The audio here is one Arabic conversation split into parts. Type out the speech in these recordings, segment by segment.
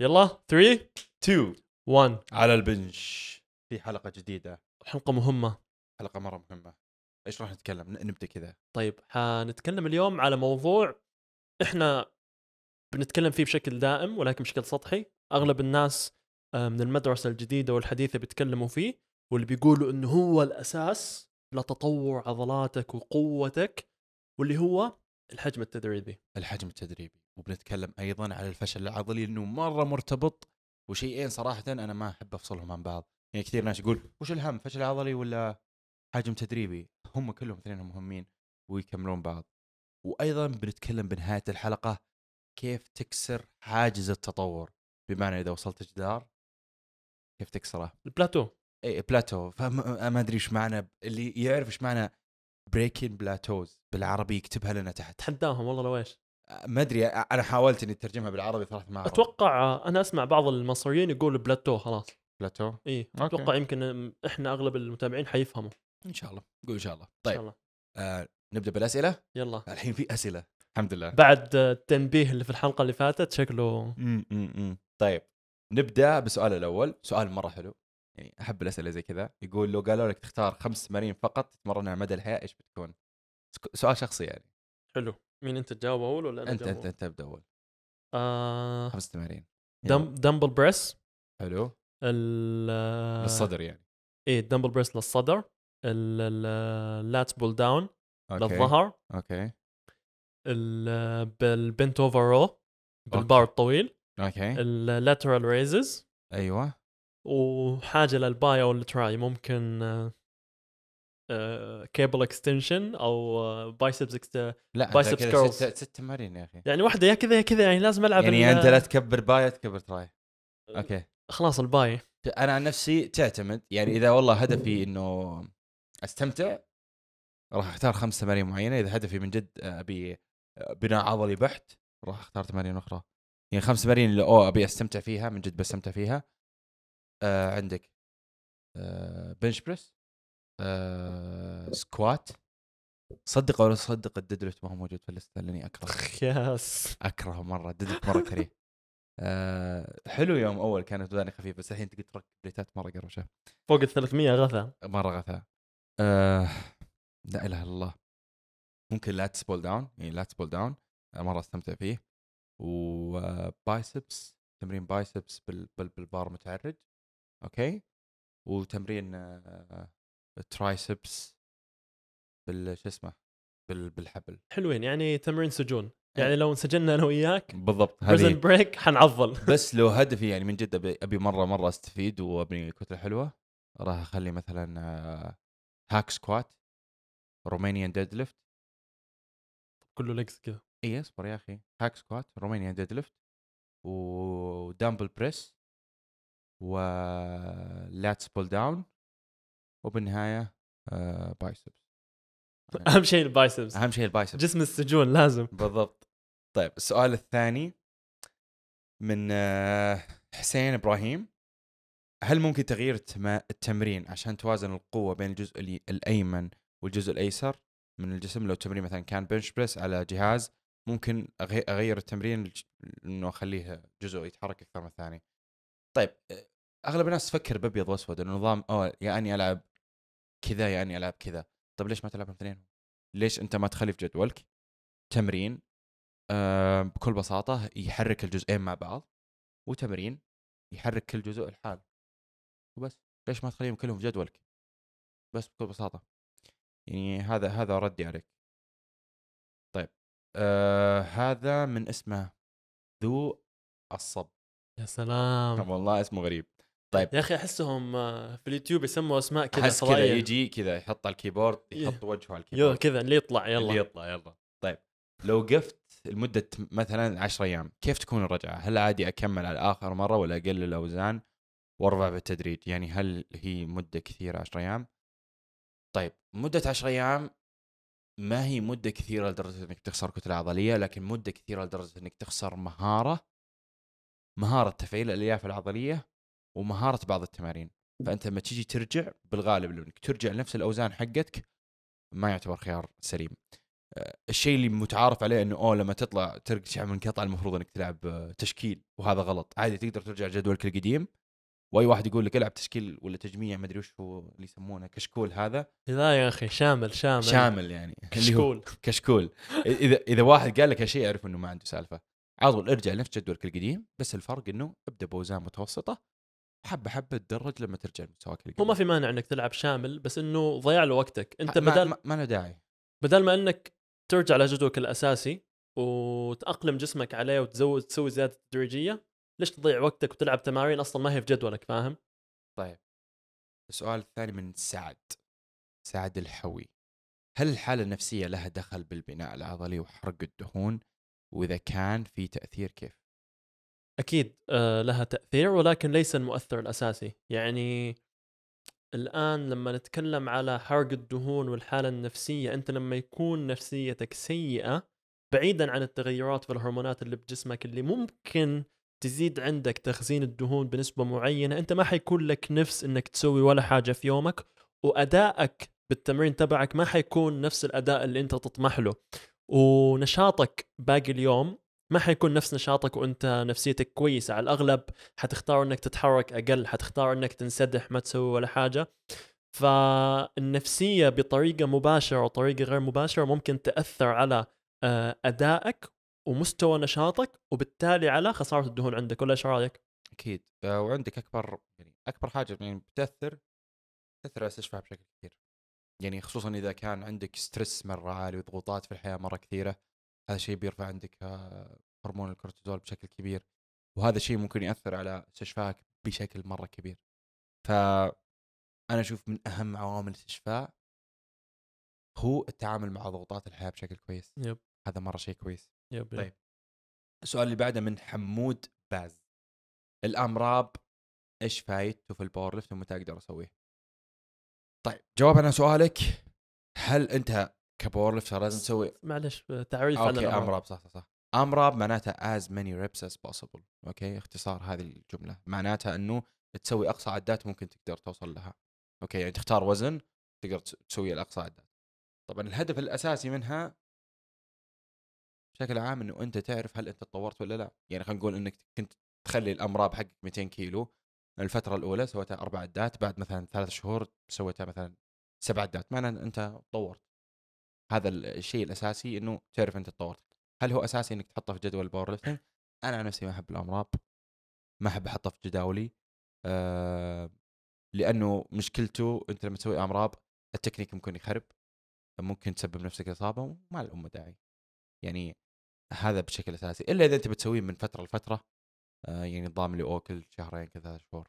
يلا 3 2 1 على البنش. في حلقة جديدة. حلقة مهمة. حلقة مرة مهمة. إيش راح نتكلم؟ نبدأ كذا. طيب حنتكلم اليوم على موضوع إحنا بنتكلم فيه بشكل دائم ولكن بشكل سطحي. أغلب الناس آه، من المدرسة الجديدة والحديثة بيتكلموا فيه واللي بيقولوا إنه هو الأساس لتطور عضلاتك وقوتك واللي هو الحجم التدريبي. الحجم التدريبي. وبنتكلم أيضا على الفشل العضلي لأنه مرة مرتبط وشيئين صراحة أنا ما أحب أفصلهم عن بعض. يعني كثير ناس يقول وش الهم فشل عضلي ولا حجم تدريبي؟ هم كلهم اثنين مهمين ويكملون بعض. وأيضا بنتكلم بنهاية الحلقة كيف تكسر حاجز التطور. بمعنى إذا وصلت جدار كيف تكسره؟ البلاتو. إي بلاتو فما ما أدري إيش معنى اللي يعرف إيش معنى breaking plateaus بالعربي يكتبها لنا تحت. تحداهم والله لو إيش. ما أدري أنا حاولت إني أترجمها بالعربي صراحة ما. أتوقع أنا أسمع بعض المصريين يقولوا بلاتو خلاص. بلاتو؟ إي. أتوقع يمكن إحنا أغلب المتابعين حيفهموا. إن شاء الله. قول إن شاء الله. طيب شاء الله. آه نبدأ بالأسئلة؟ يلا. الحين في أسئلة الحمد لله. بعد التنبيه اللي في الحلقة اللي فاتت شكله مم، مم، مم. طيب نبدأ بالسؤال الأول. سؤال مرة حلو. يعني أحب الأسئلة زي كذا. يقول لو قالوا لك تختار خمس تمارين فقط تتمرنها مدى الحياة إيش بتكون؟ سؤال شخصي يعني. حلو. مين انت تجاوب أول ولا أنا أنت أنت؟ أنت ابدا أول. آه خمس تمارين. دم dumbbell press. حلو. ال آه، للصدر يعني. إيه dumbbell press للصدر. ال lats pull down okay. للظهر. okay. ال- بال bent over row بالبار الطويل. أوكي. ال lateral raises أيوه. وحاجة لل bi أو ال tri. ممكن cable extension أو biceps لا أنت Biceps كذا curls. ست, ست تمارين يا أخي. يعني واحدة يا كذا يا كذا يعني لازم ألعب يعني أنت لا تكبر bi تكبر tri. okay. خلاص ال bi. أنا عن نفسي تعتمد يعني إذا والله هدفي إنه أستمتع راح أختار خمس تمارين معينة. إذا هدفي من جد أبي بناء عضلي بحت راح أختار تمارين أخرى. يعني خمس تمارين اللي اوه أبي أستمتع فيها من جد بستمتع فيها. آه عندك آه bench press آه squat. صدق أو لا تصدق ال deadlift ما هو موجود في ال list ه لاني اكره yes أكرهه مرة ال deadlift مرة كريه. آه حلو يوم أول كانت وداني خفيف بس الحين تقدر تركب plate ات مرة قروشه فوق ال 300 غثى مرة غثاء آه لا إله إلا الله. ممكن lats pull down يعني lats pull down. مرة استمتع فيه. و biceps تمرين biceps بال بال بالبار متعرج. okay؟ وتمرين آه triceps بال شو اسمه بال بالحبل. حلوين يعني تمرين سجون. يعني لو انسجنا أنا وياك بالضبط prison break حنعضل. بس لو هدفي يعني من جد أبي أبي مرة مرة أستفيد وأبني كتله حلوة راح أخلي مثلا هاك squat Romanian deadlift كله legs كذا إي اصبر يا أخي. هاك squat Romanian deadlift و dumbbell press و lat pulldown وبالنهاية آه biceps أهم شيء ال biceps أهم شيء ال biceps جسم السجون لازم. بالضبط. طيب السؤال الثاني من آه، حسين إبراهيم. هل ممكن تغيير التمرين عشان توازن القوة بين الجزء الأيمن والجزء الأيسر من الجسم؟ لو التمرين مثلا كان بنش بريس على جهاز ممكن أغير التمرين إنه أخليه جزء يتحرك أكثر من الثاني. طيب آه، أغلب الناس تفكر بأبيض وأسود إنه نظام اوه يا اني ألعب كذا يا اني العب كذا. طيب ليش ما تلعب الاثنين ليش أنت ما تخلي في جدولك؟ تمرين آه بكل بساطة يحرك الجزئين مع بعض وتمرين يحرك كل جزء لحال وبس. ليش ما تخليهم كلهم في جدولك؟ بس بكل بساطة. يعني هذا هذا ردي عليك. طيب آه هذا من اسمه ذو الصب. يا سلام. والله اسمه غريب. طيب يا أخي أحسهم آه، في اليوتيوب يسموا أسماء كذا أحس كذا يجي كذا يحط على ال keyboard. يحط وجهه على يو ال keyboard كذا اللي يطلع اللي يلا يطلع يلا طيب لو وقفت لمدة مثلا 10 أيام كيف تكون الرجعة؟ هل عادي أكمل على اخر مرة ولا أقلل الأوزان وأرفع بالتدريج؟ يعني هل هي مدة كثيرة 10 أيام؟ طيب مدة 10 أيام ما هي مدة كثيرة لدرجة إنك تخسر كتلة عضلية لكن مدة كثيرة لدرجة إنك تخسر مهارة مهارة تفعيل الألياف العضلية ومهارة بعض التمارين. فأنت لما تيجي ترجع بالغالب لو إنك ترجع لنفس الأوزان حقتك ما يعتبر خيار سليم. آه، الشيء اللي متعارف عليه إنه أوه لما تطلع ترجع من قطع المفروض إنك تلعب آه، تشكيل وهذا غلط. عادي تقدر ترجع جدولك القديم وأي واحد يقول لك العب تشكيل ولا تجميع ما أدري وش هو اللي يسمونه كشكول هذا. لا يا أخي شامل شامل. شامل يعني. كشكول. كشكول. إذا إذا واحد قال لك هالشيء اعرف إنه ما عنده سالفة. على طول ارجع لنفس جدولك القديم بس الفرق إنه ابدأ بأوزان متوسطة حبه حبه تدرج لما ترجع لمستواك القديم. هو ما في مانع إنك تلعب شامل بس إنه ضيع له وقتك. أنت ما, بدل ما, ما له داعي. بدل ما إنك ترجع لجدولك الأساسي وتأقلم جسمك عليه وتزود تسوي زيادة تدريجية ليش تضيع وقتك وتلعب تمارين أصلا ما هي في جدولك فاهم؟ طيب. السؤال الثاني من سعد. سعد الحوي. هل الحالة النفسية لها دخل بالبناء العضلي وحرق الدهون؟ وإذا كان في تأثير كيف؟ أكيد آه، لها تأثير ولكن ليس المؤثر الأساسي. يعني الآن لما نتكلم على حرق الدهون والحالة النفسية أنت لما يكون نفسيتك سيئة بعيدا عن التغيرات في الهرمونات اللي بجسمك اللي ممكن تزيد عندك تخزين الدهون بنسبة معينة أنت ما حيكون لك نفس إنك تسوي ولا حاجة في يومك وأدائك بالتمرين تبعك ما حيكون نفس الأداء اللي أنت تطمح له. ونشاطك باقي اليوم ما حيكون نفس نشاطك وأنت نفسيتك كويسة. على الأغلب حتختار إنك تتحرك أقل حتختار إنك تنسدح ما تسوي ولا حاجة. فالنفسية بطريقة مباشرة وطريقه غير مباشرة ممكن تأثر على آه، أدائك ومستوى نشاطك وبالتالي على خسارة الدهون عندك. ولا إيش رأيك؟ أكيد. آه، وعندك أكبر يعني أكبر حاجة يعني بتأثر تأثر على الاستشفاء بشكل كثير يعني خصوصا إذا كان عندك stress مرة عالي وضغوطات في الحياة مرة كثيرة. هذا الشيء بيرفع عندك آه، هرمون الكورتيزول بشكل كبير وهذا الشيء ممكن يأثر على استشفائك بشكل مرة كبير فأنا أشوف من أهم عوامل الاستشفاء هو التعامل مع ضغوطات الحياة بشكل كويس yep هذا مرة شيء كويس yep yep. طيب. السؤال اللي بعده من حمود باز ال AMRAP إيش فايدته في ال powerlift ومتى أقدر اسويه؟ طيب جواب على سؤالك هل أنت ك powerlifter لازم تسوي معلش تعريف عن okay AMRAP صح صح صح. AMRAP معناتها as many reps as possible okay؟ اختصار هذه الجملة. معناتها إنه تسوي أقصى عدات ممكن تقدر توصل لها okay؟ يعني تختار وزن تقدر تس- تسوي الأقصى عدات. طبعا الهدف الأساسي منها بشكل عام إنه أنت تعرف هل أنت تطورت ولا لا. يعني خلينا نقول إنك كنت تخلي ال AMRAP حقك 200 كيلو الفترة الأولى سويتها أربع عدات بعد مثلا ثلاث شهور سويتها مثلا سبع عدات. معناه إن أنت تطورت. هذا الشيء الأساسي إنه تعرف أنت تطورت. هل هو أساسي إنك تحطه في جدول ال powerlifting أنا عن نفسي ما أحب ال AMRAP ما أحب أحطه في جداولي آه لأنه مشكلته أنت لما تسوي AMRAP ال technique ممكن يخرب ممكن تسبب نفسك إصابة وما له داعي. يعني هذا بشكل أساسي. إلا إذا أنت بتسويه من فترة لفترة آه يعني نظام اللي أو كل شهرين كل ثلاث شهور.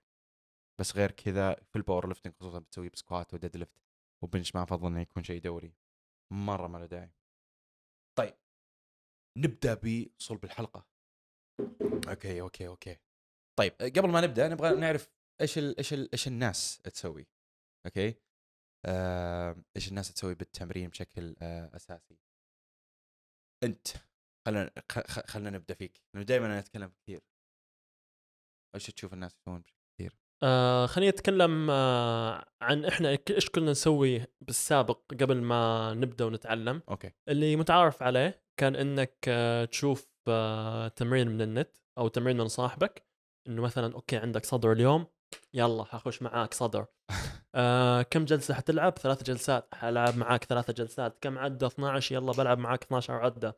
بس غير كذا في ال powerlifting خصوصا بتسويه ب squat و deadlift و bench ما أفضل إنه يكون شيء دوري. مرة ما له داعي. طيب نبدأ بصلب الحلقة. okay okay okay. طيب قبل ما نبدأ نبغى نعرف إيش ال إيش ال إيش الناس تسوي؟ okay؟ آه، إيش الناس تسوي بالتمرين بشكل آه، أساسي؟ أنت خلينا خلينا نبدأ فيك. لأنه دائما أنا أتكلم كثير. إيش تشوف الناس يسوون بشكل آه خليني أتكلم آه عن إحنا إيش كنا نسوي بالسابق قبل ما نبدأ ونتعلم. okay. اللي متعارف عليه كان إنك آه تشوف آه تمرين من النت أو تمرين من صاحبك إنه مثلا أوكي عندك صدر اليوم يلا حخش معاك صدر. آه كم جلسة حتلعب؟ ثلاث جلسات حلعب معاك ثلاثة جلسات. كم عدة؟ 12 يلا بلعب معاك 12 عدة.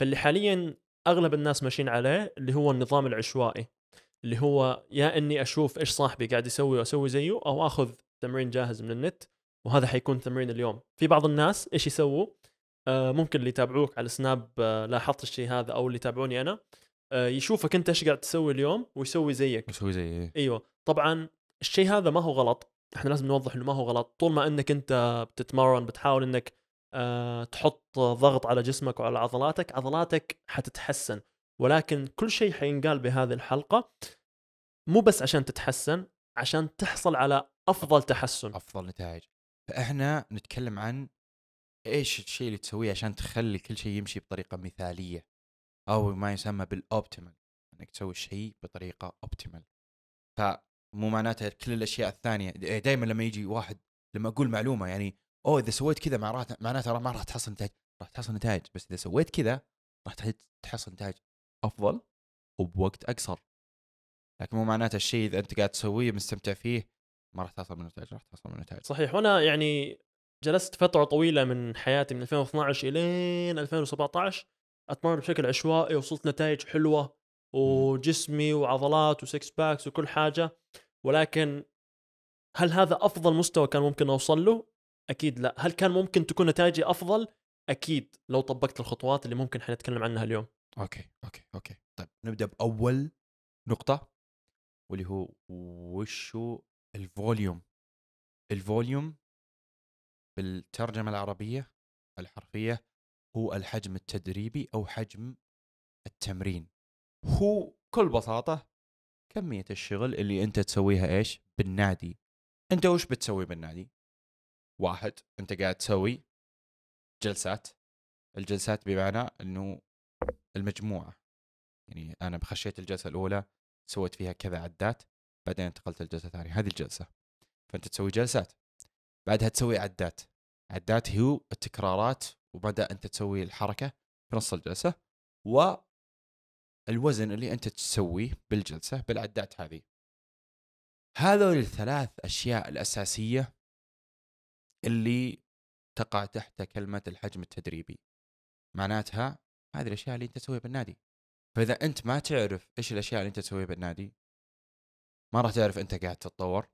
فاللي حاليا أغلب الناس ماشيين عليه اللي هو النظام العشوائي. اللي هو يا إني أشوف إيش صاحبي قاعد يسوي وأسوي زيه أو آخذ تمرين جاهز من النت وهذا حيكون تمرين اليوم. في بعض الناس إيش يسووا؟ آه ممكن اللي يتابعوك على سناب آه لاحظت الشيء هذا أو اللي يتابعوني أنا آه يشوفك أنت إيش قاعد تسوي اليوم ويسوي زيك. مسوي زي أيوه. طبعا الشيء هذا ما هو غلط. إحنا لازم نوضح إنه ما هو غلط. طول ما إنك أنت بتتمرن بتحاول إنك آه تحط ضغط على جسمك وعلى عضلاتك عضلاتك حتتحسن. ولكن كل شيء حينقال بهذه الحلقة مو بس عشان تتحسن عشان تحصل على أفضل تحسن. أفضل نتائج. فإحنا نتكلم عن إيش الشيء اللي تسويه عشان تخلي كل شيء يمشي بطريقة مثالية أو ما يسمى بال optimal إنك تسوي الشيء بطريقة optimal فمو معناتها كل الأشياء الثانية دائما لما يجي واحد لما أقول معلومة يعني أوه إذا سويت كذا معناتها ما راح تحصل نتائج. راح تحصل نتائج بس إذا سويت كذا راح تح- تحصل نتائج. أفضل وبوقت أقصر. لكن مو معناته الشيء إذا أنت قاعد تسويه مستمتع فيه ما راح تحصل منه نتائج راح تحصل منه نتائج. صحيح. وأنا يعني جلست فترة طويلة من حياتي من 2012 إلين 2017 أتمرن بشكل عشوائي وصلت نتائج حلوة وجسمي وعضلات و six packs وكل حاجة. ولكن هل هذا أفضل مستوى كان ممكن أوصل له؟ أكيد لا، هل كان ممكن تكون نتائجي أفضل؟ أكيد. لو طبقت الخطوات اللي ممكن حنتكلم عنها اليوم. okay okay okay. طيب. نبدأ بأول نقطة واللي هو وش هو ال volume؟ ال volume بالترجمة العربية الحرفية هو الحجم التدريبي أو حجم التمرين. هو بكل بساطة كمية الشغل اللي أنت تسويها إيش؟ بالنادي. أنت وش بتسوي بالنادي؟ واحد أنت قاعد تسوي جلسات. الجلسات بمعنى إنه المجموعة. يعني أنا بخشيت الجلسة الأولى سويت فيها كذا عدات بعدين انتقلت للجلسه الثانية هذه الجلسة. فأنت تسوي جلسات. بعدها تسوي عدات. عدات هو التكرارات وبدا أنت تسوي الحركة في نص الجلسة والوزن اللي أنت تسويه بالجلسة بالعدات هذه. هذول الثلاث أشياء الأساسية اللي تقع تحت كلمة الحجم التدريبي. معناتها هذه الأشياء اللي أنت تسويها بالنادي. فإذا أنت ما تعرف إيش الأشياء اللي أنت تسويها بالنادي ما راح تعرف أنت قاعد تتطور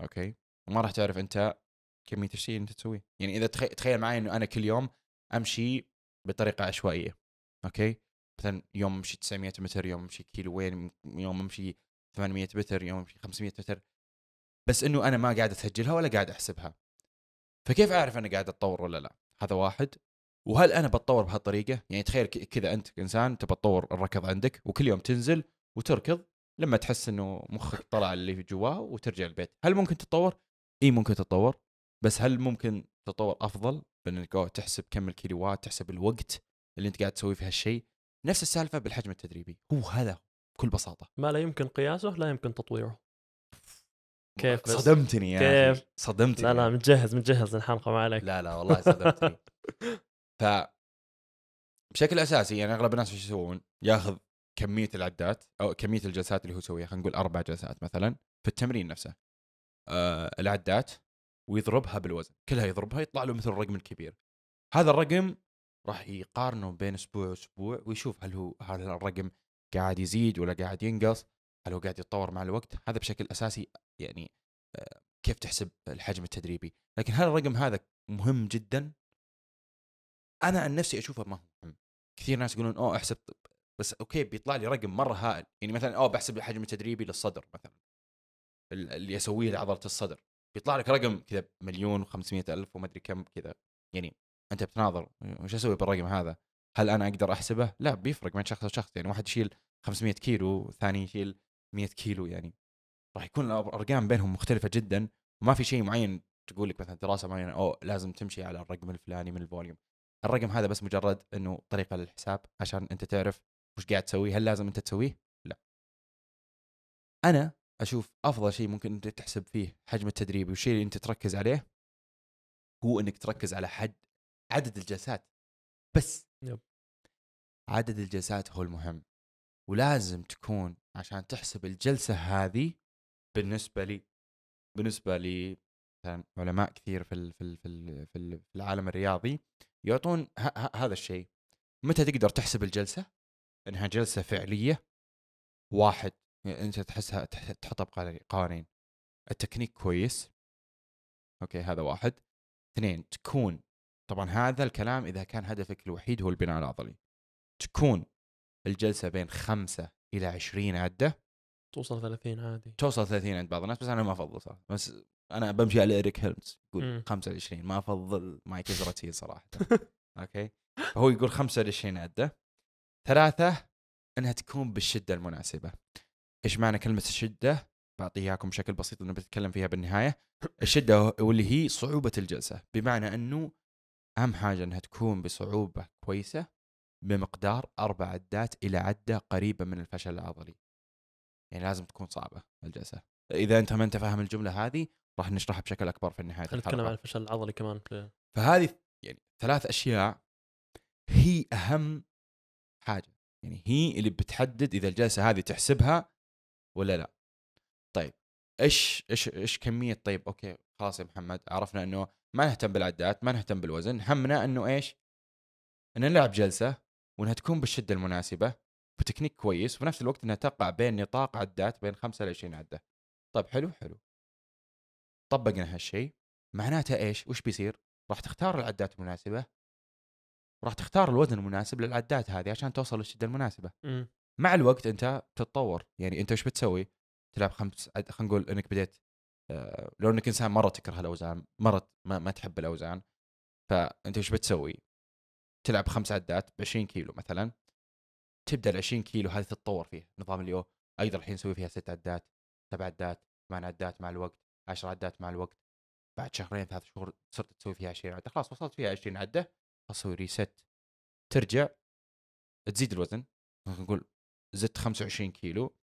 okay؟ وما راح تعرف أنت كمية الشيء اللي أنت تسويه. يعني إذا تخي... تخيل معي إنه أنا كل يوم أمشي بطريقة عشوائية okay؟ مثلا يوم أمشي 900 متر يوم أمشي كيلوين يوم أمشي 800 متر يوم أمشي 500 متر. بس إنه أنا ما قاعد أسجلها ولا قاعد أحسبها. فكيف أعرف أنا قاعد أتطور ولا لا؟ هذا واحد. وهل أنا بتطور بهالطريقة يعني تخيل كذا أنت إنسان تبى تطور الركض عندك وكل يوم تنزل وتركض لما تحس إنه مخك طلع اللي في جواه وترجع البيت هل ممكن تتطور إي ممكن تتطور بس هل ممكن تطور أفضل بانك تحسب كم الكيلوات تحسب الوقت اللي أنت قاعد تسوي في هالشيء نفس السالفة بالحجم التدريبي هو هذا بكل بساطة ما لا يمكن قياسه لا يمكن تطويره. كيف بس؟ صدمتني يا. كيف؟ صدمتني لا لا متجهز متجهز للحلقه ما عليك. لا لا والله صدمتني ف بشكل أساسي يعني أغلب الناس إيش يسوون؟ ياخذ كمية العدات أو كمية الجلسات اللي هو يسويها خلينا نقول أربع جلسات مثلا في التمرين نفسه. آه العدات ويضربها بالوزن، كلها يضربها يطلع له مثل الرقم الكبير. هذا الرقم راح يقارنه بين أسبوع وأسبوع ويشوف هل هو هل الرقم قاعد يزيد ولا قاعد ينقص؟ هل هو قاعد يتطور مع الوقت؟ هذا بشكل أساسي يعني آه، كيف تحسب الحجم التدريبي، لكن هل الرقم هذا مهم جدا أنا عن نفسي أشوفه ما هو مهم. كثير ناس يقولون أوه أحسب بس أوكي بيطلع لي رقم مرة هائل. يعني مثلا أوه بحسب الحجم التدريبي للصدر مثلا ال- اللي أسويه لعضلة الصدر. بيطلع لك رقم كذا مليون و500 ألف وما أدري كم كذا. يعني أنت بتناظر وش أسوي بالرقم هذا؟ هل أنا أقدر أحسبه؟ لا بيفرق بين شخص وشخص. يعني واحد يشيل 500 كيلو ثاني يشيل 100 كيلو يعني. راح يكون الأرقام بينهم مختلفة جدا وما في شيء معين تقول لك مثلا دراسة معينة أو لازم تمشي على الرقم الفلاني من الفوليوم. الرقم هذا بس مجرد إنه طريقة للحساب عشان أنت تعرف وش قاعد تسوي هل لازم أنت تسويه؟ لا. أنا أشوف أفضل شيء ممكن أنت تحسب فيه حجم التدريب والشيء اللي أنت تركز عليه هو إنك تركز على حد عدد الجلسات. بس يب. عدد الجلسات هو المهم. ولازم تكون عشان تحسب الجلسة هذه بالنسبة لي بالنسبة لي مثلا علماء كثير في ال في ال في ال في, ال في العالم الرياضي يعطون ه- ه- هذا الشيء. متى تقدر تحسب الجلسة؟ إنها جلسة فعلية. واحد يعني أنت تحسها تح- تحطها بقوانين التكنيك كويس. okay هذا واحد. اثنين تكون طبعا هذا الكلام إذا كان هدفك الوحيد هو البناء العضلي. تكون الجلسة بين خمسة إلى عشرين عدة. توصل 30 عادي. توصل 30 عند بعض الناس بس أنا ما أفضل صراحة. بس أنا بمشي على اريك هيلمز يقول مم. 25 ما أفضل مايك إزرايتل صراحة. okay؟ هو يقول 25 عدة. ثلاثة إنها تكون بالشدة المناسبة. إيش معنى كلمة الشدة؟ بعطي إياكم بشكل بسيط إنه بتكلم فيها بالنهاية. الشدة واللي هي صعوبة الجلسة بمعنى إنه أهم حاجة إنها تكون بصعوبة كويسة بمقدار أربع عدات إلى عدة قريبة من الفشل العضلي. يعني لازم تكون صعبة الجلسة. إذا أنت ما أنت فاهم الجملة هذه راح نشرحها بشكل أكبر في نهاية خلينا نتكلم عن الحلقة الفشل العضلي كمان في فهذه يعني ثلاث أشياء هي أهم حاجة. يعني هي اللي بتحدد إذا الجلسة هذه تحسبها ولا لا. طيب إيش إيش إيش كمية طيب okay خلاص يا محمد عرفنا إنه ما نهتم بالعدات ما نهتم بالوزن همنا إنه إيش؟ إن نلعب جلسة وإنها تكون بالشدة المناسبة بتكنيك كويس وفي نفس الوقت إنها تقع بين نطاق عدات بين 5 ل 20 عدة. طيب حلو حلو. طبقنا هالشيء معناته إيش؟ وش بيصير؟ راح تختار العدات المناسبة راح تختار الوزن المناسب للعدات هذه عشان توصل للشدة المناسبة. مم. مع الوقت أنت تتطور. يعني أنت إيش بتسوي؟ تلعب خمس عد- خلينا نقول إنك بديت آه، لو إنك إنسان مرة تكره الأوزان مرة ما, ما تحب الأوزان فأنت إيش بتسوي؟ تلعب خمس عدات ب 20 كيلو مثلا تبدأ ال 20 كيلو هذه تتطور فيها. نظام اليو أقدر الحين أسوي فيها ست عدات سبع عدات ثمان عدات مع الوقت. 10 عدات مع الوقت. بعد شهرين ثلاث شهور صرت تسوي فيها 20 عدة. خلاص وصلت فيها 20 عدة أسوي ريست ترجع تزيد الوزن. نقول زدت 25 كيلو.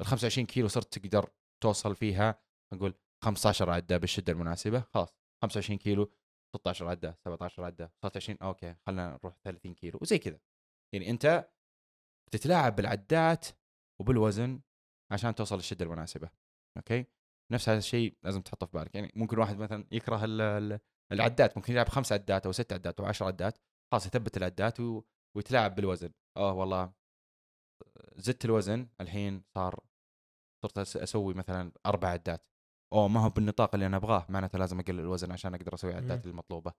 ال 25 كيلو صرت تقدر توصل فيها نقول 15 عدة بالشدة المناسبة. خلاص 25 كيلو 16 عدة 17 عدة صارت 20 أوكي خلينا نروح 30 كيلو. وزي كذا. يعني أنت بتتلاعب بالعدات وبالوزن عشان توصل للشدة المناسبة. أوكي؟ نفس هذا الشيء لازم تحطه في بالك. يعني ممكن واحد مثلا يكره ال- ال- العدات ممكن يلعب خمس عدات أو ست عدات أو عشر عدات خلاص يثبت العدات و... ويتلاعب بالوزن. آه والله زدت الوزن الحين صار صرت أسوي مثلا أربع عدات. أوه ما هو بالنطاق اللي أنا أبغاه معناته لازم أقلل الوزن عشان أقدر أسوي العدات. المطلوبة.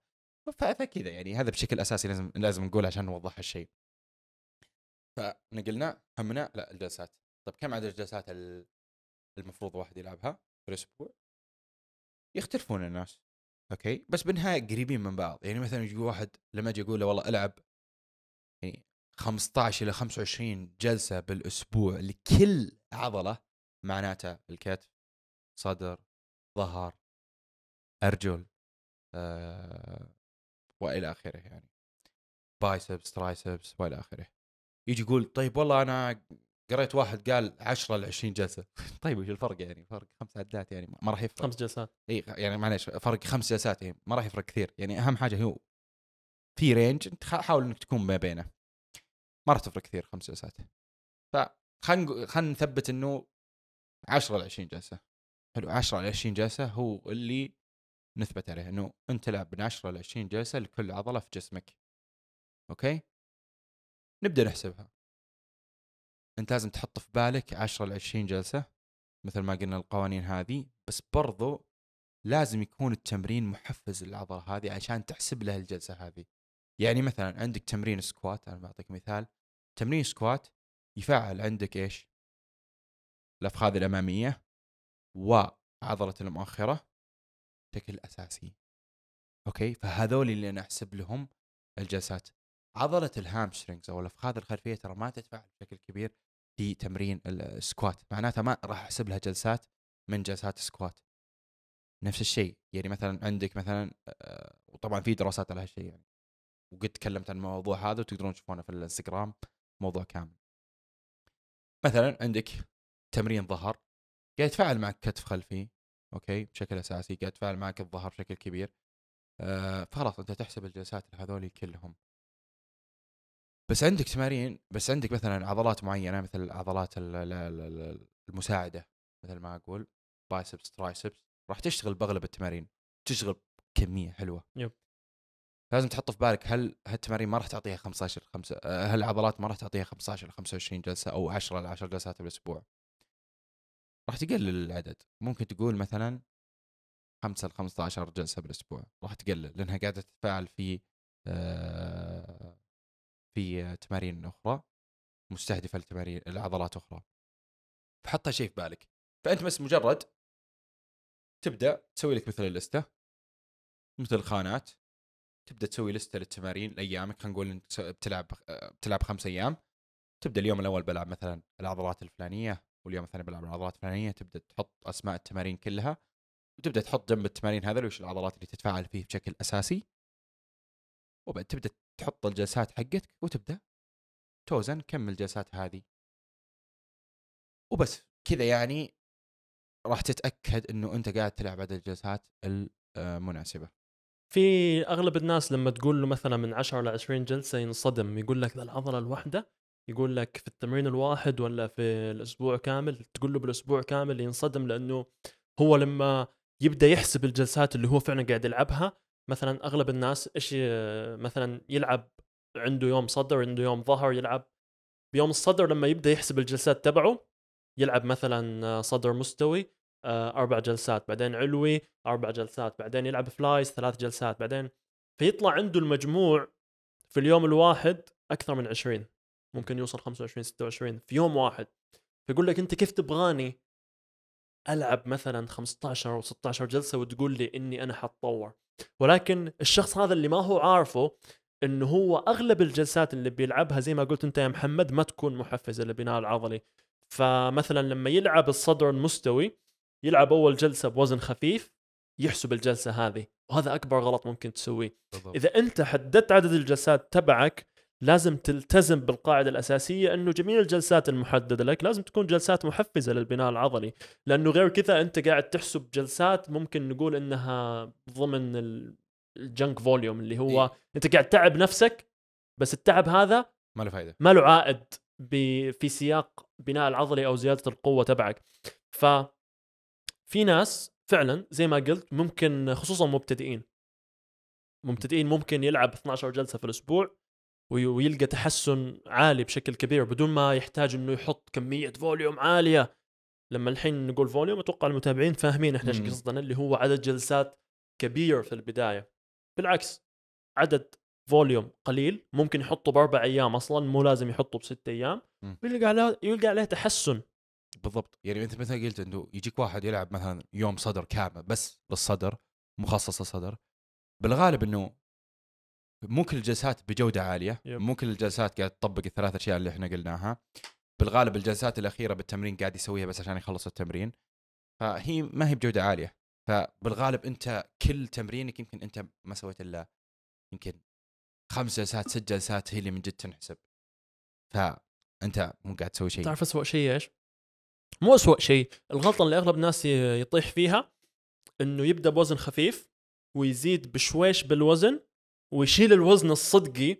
فكذا يعني هذا بشكل أساسي لازم لازم نقول عشان نوضح هالشيء فنقلنا همنا لا الجلسات. طيب كم عدد الجلسات ال- المفروض واحد يلعبها؟ في الأسبوع يختلفون الناس أوكي؟ بس بالنهايه قريبين من بعض. يعني مثلا يجي واحد لما أجي أقول له والله ألعب يعني 15 إلى 25 جلسة بالأسبوع لكل عضلة معناته الكتف صدر ظهر أرجل آه وإلى آخره يعني. biceps triceps وإلى آخره. يجي يقول طيب والله أنا قريت واحد قال 10 ل 20 جلسة. طيب وش الفرق يعني؟ فرق خمس عدات يعني ما راح يفرق. خمس جلسات. إي يعني معليش فرق خمس جلسات يعني ما راح يفرق كثير. يعني أهم حاجة هو في range أنت حاول إنك تكون ما بينه. ما راح تفرق كثير خمس جلسات. فخلينا خلينا نثبت إنه 10 ل 20 جلسة. حلو 10 ل 20 جلسة هو اللي نثبت عليه إنه أنت تلعب من 10 ل 20 جلسة لكل عضلة في جسمك. أوكي؟ نبدأ نحسبها. انت لازم تحط في بالك 10 ل 20 جلسة مثل ما قلنا القوانين هذه بس برضو لازم يكون التمرين محفز للعضلة هذه عشان تحسب لها الجلسة هذه. يعني مثلا عندك تمرين squat أنا بعطيك مثال. تمرين squat يفعل عندك إيش؟ الأفخاذ الأمامية وعضلة المؤخرة بشكل أساسي. أوكي؟ فهذول اللي أنا أحسب لهم الجلسات. عضلة ال hamstrings أو الأفخاذ الخلفية ترى ما تتفاعل بشكل كبير. في تمرين ال squat معناتها ما راح أحسب لها جلسات من جلسات ال squat نفس الشيء يعني مثلا عندك مثلا آه، وطبعا في دراسات على هالشيء يعني. وقد تكلمت عن الموضوع هذا وتقدرون تشوفونه في الإنستغرام موضوع كامل. مثلا عندك تمرين ظهر قاعد يتفاعل معك كتف خلفي أوكي؟ بشكل أساسي قاعد يتفاعل معك الظهر بشكل كبير. آه فخلاص أنت تحسب الجلسات هذول كلهم. بس عندك تمارين بس عندك مثلا عضلات معينة مثل عضلات ال- ال- ال- ال- المساعدة مثل ما أقول biceps triceps راح تشتغل بأغلب التمارين تشتغل كميه حلوة. yep. لازم تحط في بالك هل هالتمارين ما راح تعطيها 15 خمسة آه، هل العضلات ما راح تعطيها 15 ل 25 جلسة أو 10 ل 10 جلسات بالأسبوع؟ راح تقلل العدد. ممكن تقول مثلا 5 ل 15 جلسة بالأسبوع راح تقلل لأنها قاعدة تتفاعل في آه، في تمارين أخرى مستهدفة لتمارين العضلات أخرى. فحط هالشيء في بالك. فأنت بس مجرد تبدأ تسوي لك مثل اللستة مثل الخانات تبدأ تسوي لستة للتمارين لأيامك. خلينا نقول انت بتلعب بتلعب خمس أيام. تبدأ اليوم الأول بلعب مثلا العضلات الفلانية واليوم الثاني بلعب العضلات الفلانية. تبدأ تحط أسماء التمارين كلها وتبدأ تحط جنب التمارين هذا وش العضلات اللي تتفاعل فيه بشكل أساسي. وبعد تبدأ تحط الجلسات حقتك وتبدأ توزن كم الجلسات هذه. وبس كذا يعني راح تتأكد إنه أنت قاعد تلعب عدد الجلسات المناسبة. في أغلب الناس لما تقول له مثلا من 10 ل 20 جلسة ينصدم يقول لك العضلة الواحدة يقول لك في التمرين الواحد ولا في الأسبوع كامل تقول له بالأسبوع كامل ينصدم لأنه هو لما يبدأ يحسب الجلسات اللي هو فعلا قاعد يلعبها مثلا أغلب الناس إيش مثلا يلعب عنده يوم صدر عنده يوم ظهر يلعب بيوم الصدر لما يبدأ يحسب الجلسات تبعه يلعب مثلا صدر مستوي آه، أربع جلسات بعدين علوي أربع جلسات بعدين يلعب فلايز ثلاث جلسات بعدين فيطلع عنده المجموع في اليوم الواحد أكثر من 20 ممكن يوصل 25 26 في يوم واحد. فيقول لك أنت كيف تبغاني ألعب مثلا 15 أو 16 جلسة وتقول لي إني أنا حتطور. ولكن الشخص هذا اللي ما هو عارفه انه هو أغلب الجلسات اللي بيلعبها زي ما قلت أنت يا محمد ما تكون محفزة للبناء العضلي. فمثلا لما يلعب الصدر المستوي يلعب أول جلسة بوزن خفيف يحسب الجلسة هذه وهذا أكبر غلط ممكن تسويه. بالضبط. إذا أنت حددت عدد الجلسات تبعك لازم تلتزم بالقاعدة الأساسية أنه جميع الجلسات المحددة لك لازم تكون جلسات محفزة للبناء العضلي لأنه غير كذا أنت قاعد تحسب جلسات ممكن نقول إنها ضمن ال- ال junk volume اللي هو إيه. أنت قاعد تتعب نفسك بس التعب هذا ما له فائده ما له عائد ب- في سياق بناء العضلي أو زيادة القوة تبعك. ف في ناس فعلا زي ما قلت ممكن خصوصا مبتدئين. مبتدئين ممكن يلعب 12 جلسة في الأسبوع ويلقى تحسن عالي بشكل كبير بدون ما يحتاج إنه يحط كمية volume عالية. لما الحين نقول volume أتوقع المتابعين فاهمين إحنا إيش. قصدنا اللي هو عدد جلسات كبير في البداية. بالعكس عدد volume قليل ممكن يحطه بأربع أيام أصلا مو لازم يحطه بست أيام مم. ويلقى عليه يلقى عليه تحسن. بالضبط. يعني أنت مثلا قلت إنه يجيك واحد يلعب مثلا يوم صدر كامل بس للصدر مخصص للصدر. بالغالب إنه مو كل الجلسات بجودة عالية yep. مو كل الجلسات قاعد تطبق الثلاث أشياء اللي إحنا قلناها. بالغالب الجلسات الأخيرة بالتمرين قاعد يسويها بس عشان يخلص التمرين. فهي ما هي بجودة عالية. فبالغالب أنت كل تمرينك يمكن أنت ما سويت إلا يمكن خمس جلسات ست جلسات هي اللي من جد تنحسب. فأنت مو قاعد تسوي شيء. تعرف اسوء شيء إيش؟ مو اسوء شيء الغلطة اللي أغلب الناس يطيح فيها إنه يبدأ بوزن خفيف ويزيد بشويش بالوزن ويشيل الوزن الصدقي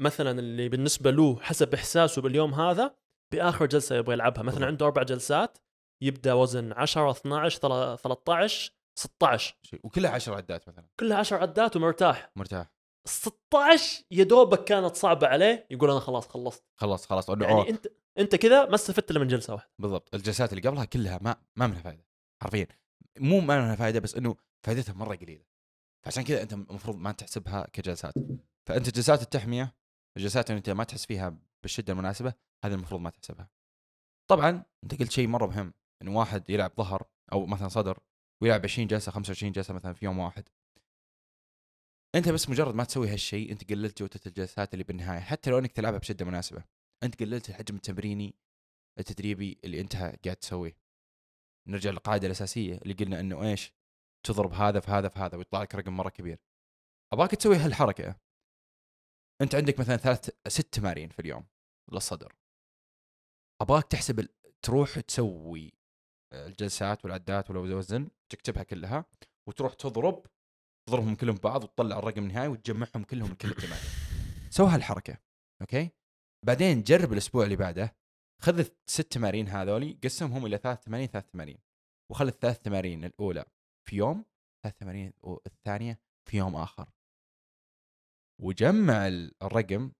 مثلا اللي بالنسبة له حسب إحساسه باليوم هذا بآخر جلسة يبغى يلعبها. مثلا. عنده أربع جلسات يبدأ وزن 10 12 تلا- 13 16 شيء. وكلها 10 عدات مثلا. كلها 10 عدات ومرتاح. مرتاح. 16 يا دوبك كانت صعبة عليه يقول أنا خلاص خلصت. خلاص خلاص يعني أوه، أنت أنت كذا ما استفدت إلا من جلسة واحدة. بالضبط. الجلسات اللي قبلها كلها ما ما منها فائده حرفيا. مو ما منها فائده بس إنه فائدتها مرة قليلة. فعشان كذا أنت المفروض ما تحسبها كجلسات. فأنت جلسات التحمية الجلسات اللي أنت ما تحس فيها بالشدة المناسبة هذه المفروض ما تحسبها. طبعا أنت قلت شيء مرة مهم انه واحد يلعب ظهر أو مثلا صدر ويلعب 20 جلسة 25 جلسة مثلا في يوم واحد. أنت بس مجرد ما تسوي هالشيء أنت قللت جودة الجلسات اللي بالنهاية حتى لو أنك تلعبها بشدة مناسبة. أنت قللت الحجم التمريني التدريبي اللي أنت قاعد تسويه. نرجع للقاعدة الأساسية اللي قلنا إنه إيش؟ تضرب هذا في هذا في هذا ويطلع لك رقم مرة كبير. أبغاك تسوي هالحركة. أنت عندك مثلا ثلاث ست تمارين في اليوم للصدر. أبغاك تحسب تروح تسوي الجلسات والعدات والوزن تكتبها كلها وتروح تضرب تضربهم كلهم ببعض وتطلع الرقم النهائي وتجمعهم كلهم كل التمارين. سوي هالحركة أوكي؟ بعدين جرب الأسبوع اللي بعده خذ الست تمارين هذولي قسمهم إلى ثلاث تمارين ثلاث تمارين. وخلي الثلاث تمارين الأولى. في يوم ثلاث تمارين الثانية في يوم آخر. وجمع ال- الرقم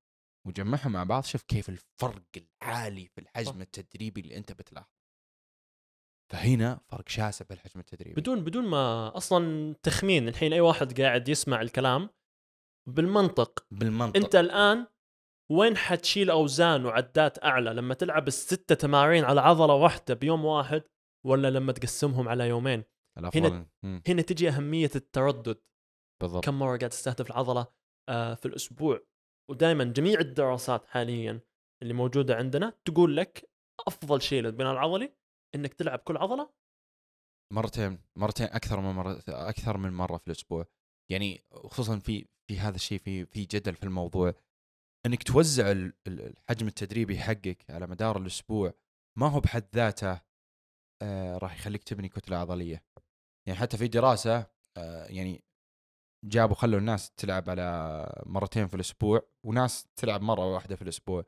وجمعهم مع بعض شوف كيف الفرق العالي في الحجم. التدريبي اللي أنت بتلاحظه. فهنا فرق شاسع في الحجم التدريبي. بدون بدون ما أصلا تخمين الحين أي واحد قاعد يسمع الكلام بالمنطق. بالمنطق. أنت الآن وين حتشيل أوزان وعدات أعلى؟ لما تلعب الستة تمارين على عضلة واحدة بيوم واحد ولا لما تقسمهم على يومين؟ الأفضل. مم، هنا تجي أهمية التردد. بالضبط. كم مرة قاعد تستهدف العضلة آه، في الأسبوع. ودائما جميع الدراسات حاليا اللي موجودة عندنا تقول لك أفضل شيء للبناء العضلي إنك تلعب كل عضلة مرتين مرتين أكثر من مرة أكثر من مرة في الأسبوع. يعني خصوصا في في هذا الشيء في في جدل في الموضوع. إنك توزع ال- ال- الحجم التدريبي حقك على مدار الأسبوع ما هو بحد ذاته آه راح يخليك تبني كتلة عضلية. يعني حتى في دراسة آه يعني جابوا خلوا الناس تلعب على مرتين في الأسبوع وناس تلعب مرة واحدة في الأسبوع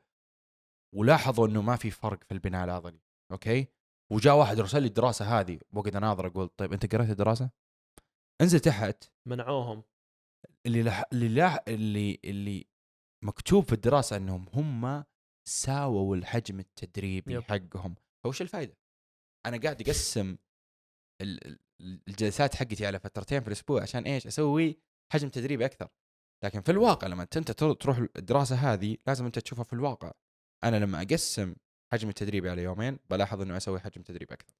ولاحظوا إنه ما في فرق في البناء العضلي أوكي وجاء واحد رسل لي الدراسة هذه وقعد اناظر أقول طيب أنت قريت الدراسة؟ انزل تحت منعوهم اللي لح... اللي لا... اللي اللي مكتوب في الدراسة إنهم هم ساووا الحجم التدريبي يب. حقهم فوش الفائده؟ أنا قاعد أقسم ال- الجلسات حقتي على فترتين في الأسبوع عشان إيش؟ أسوي حجم تدريبي أكثر لكن في الواقع لما أنت تر- تروح الدراسة هذه لازم أنت تشوفها في الواقع أنا لما أقسم حجم التدريبي على يومين بلاحظ إنه أسوي حجم تدريبي أكثر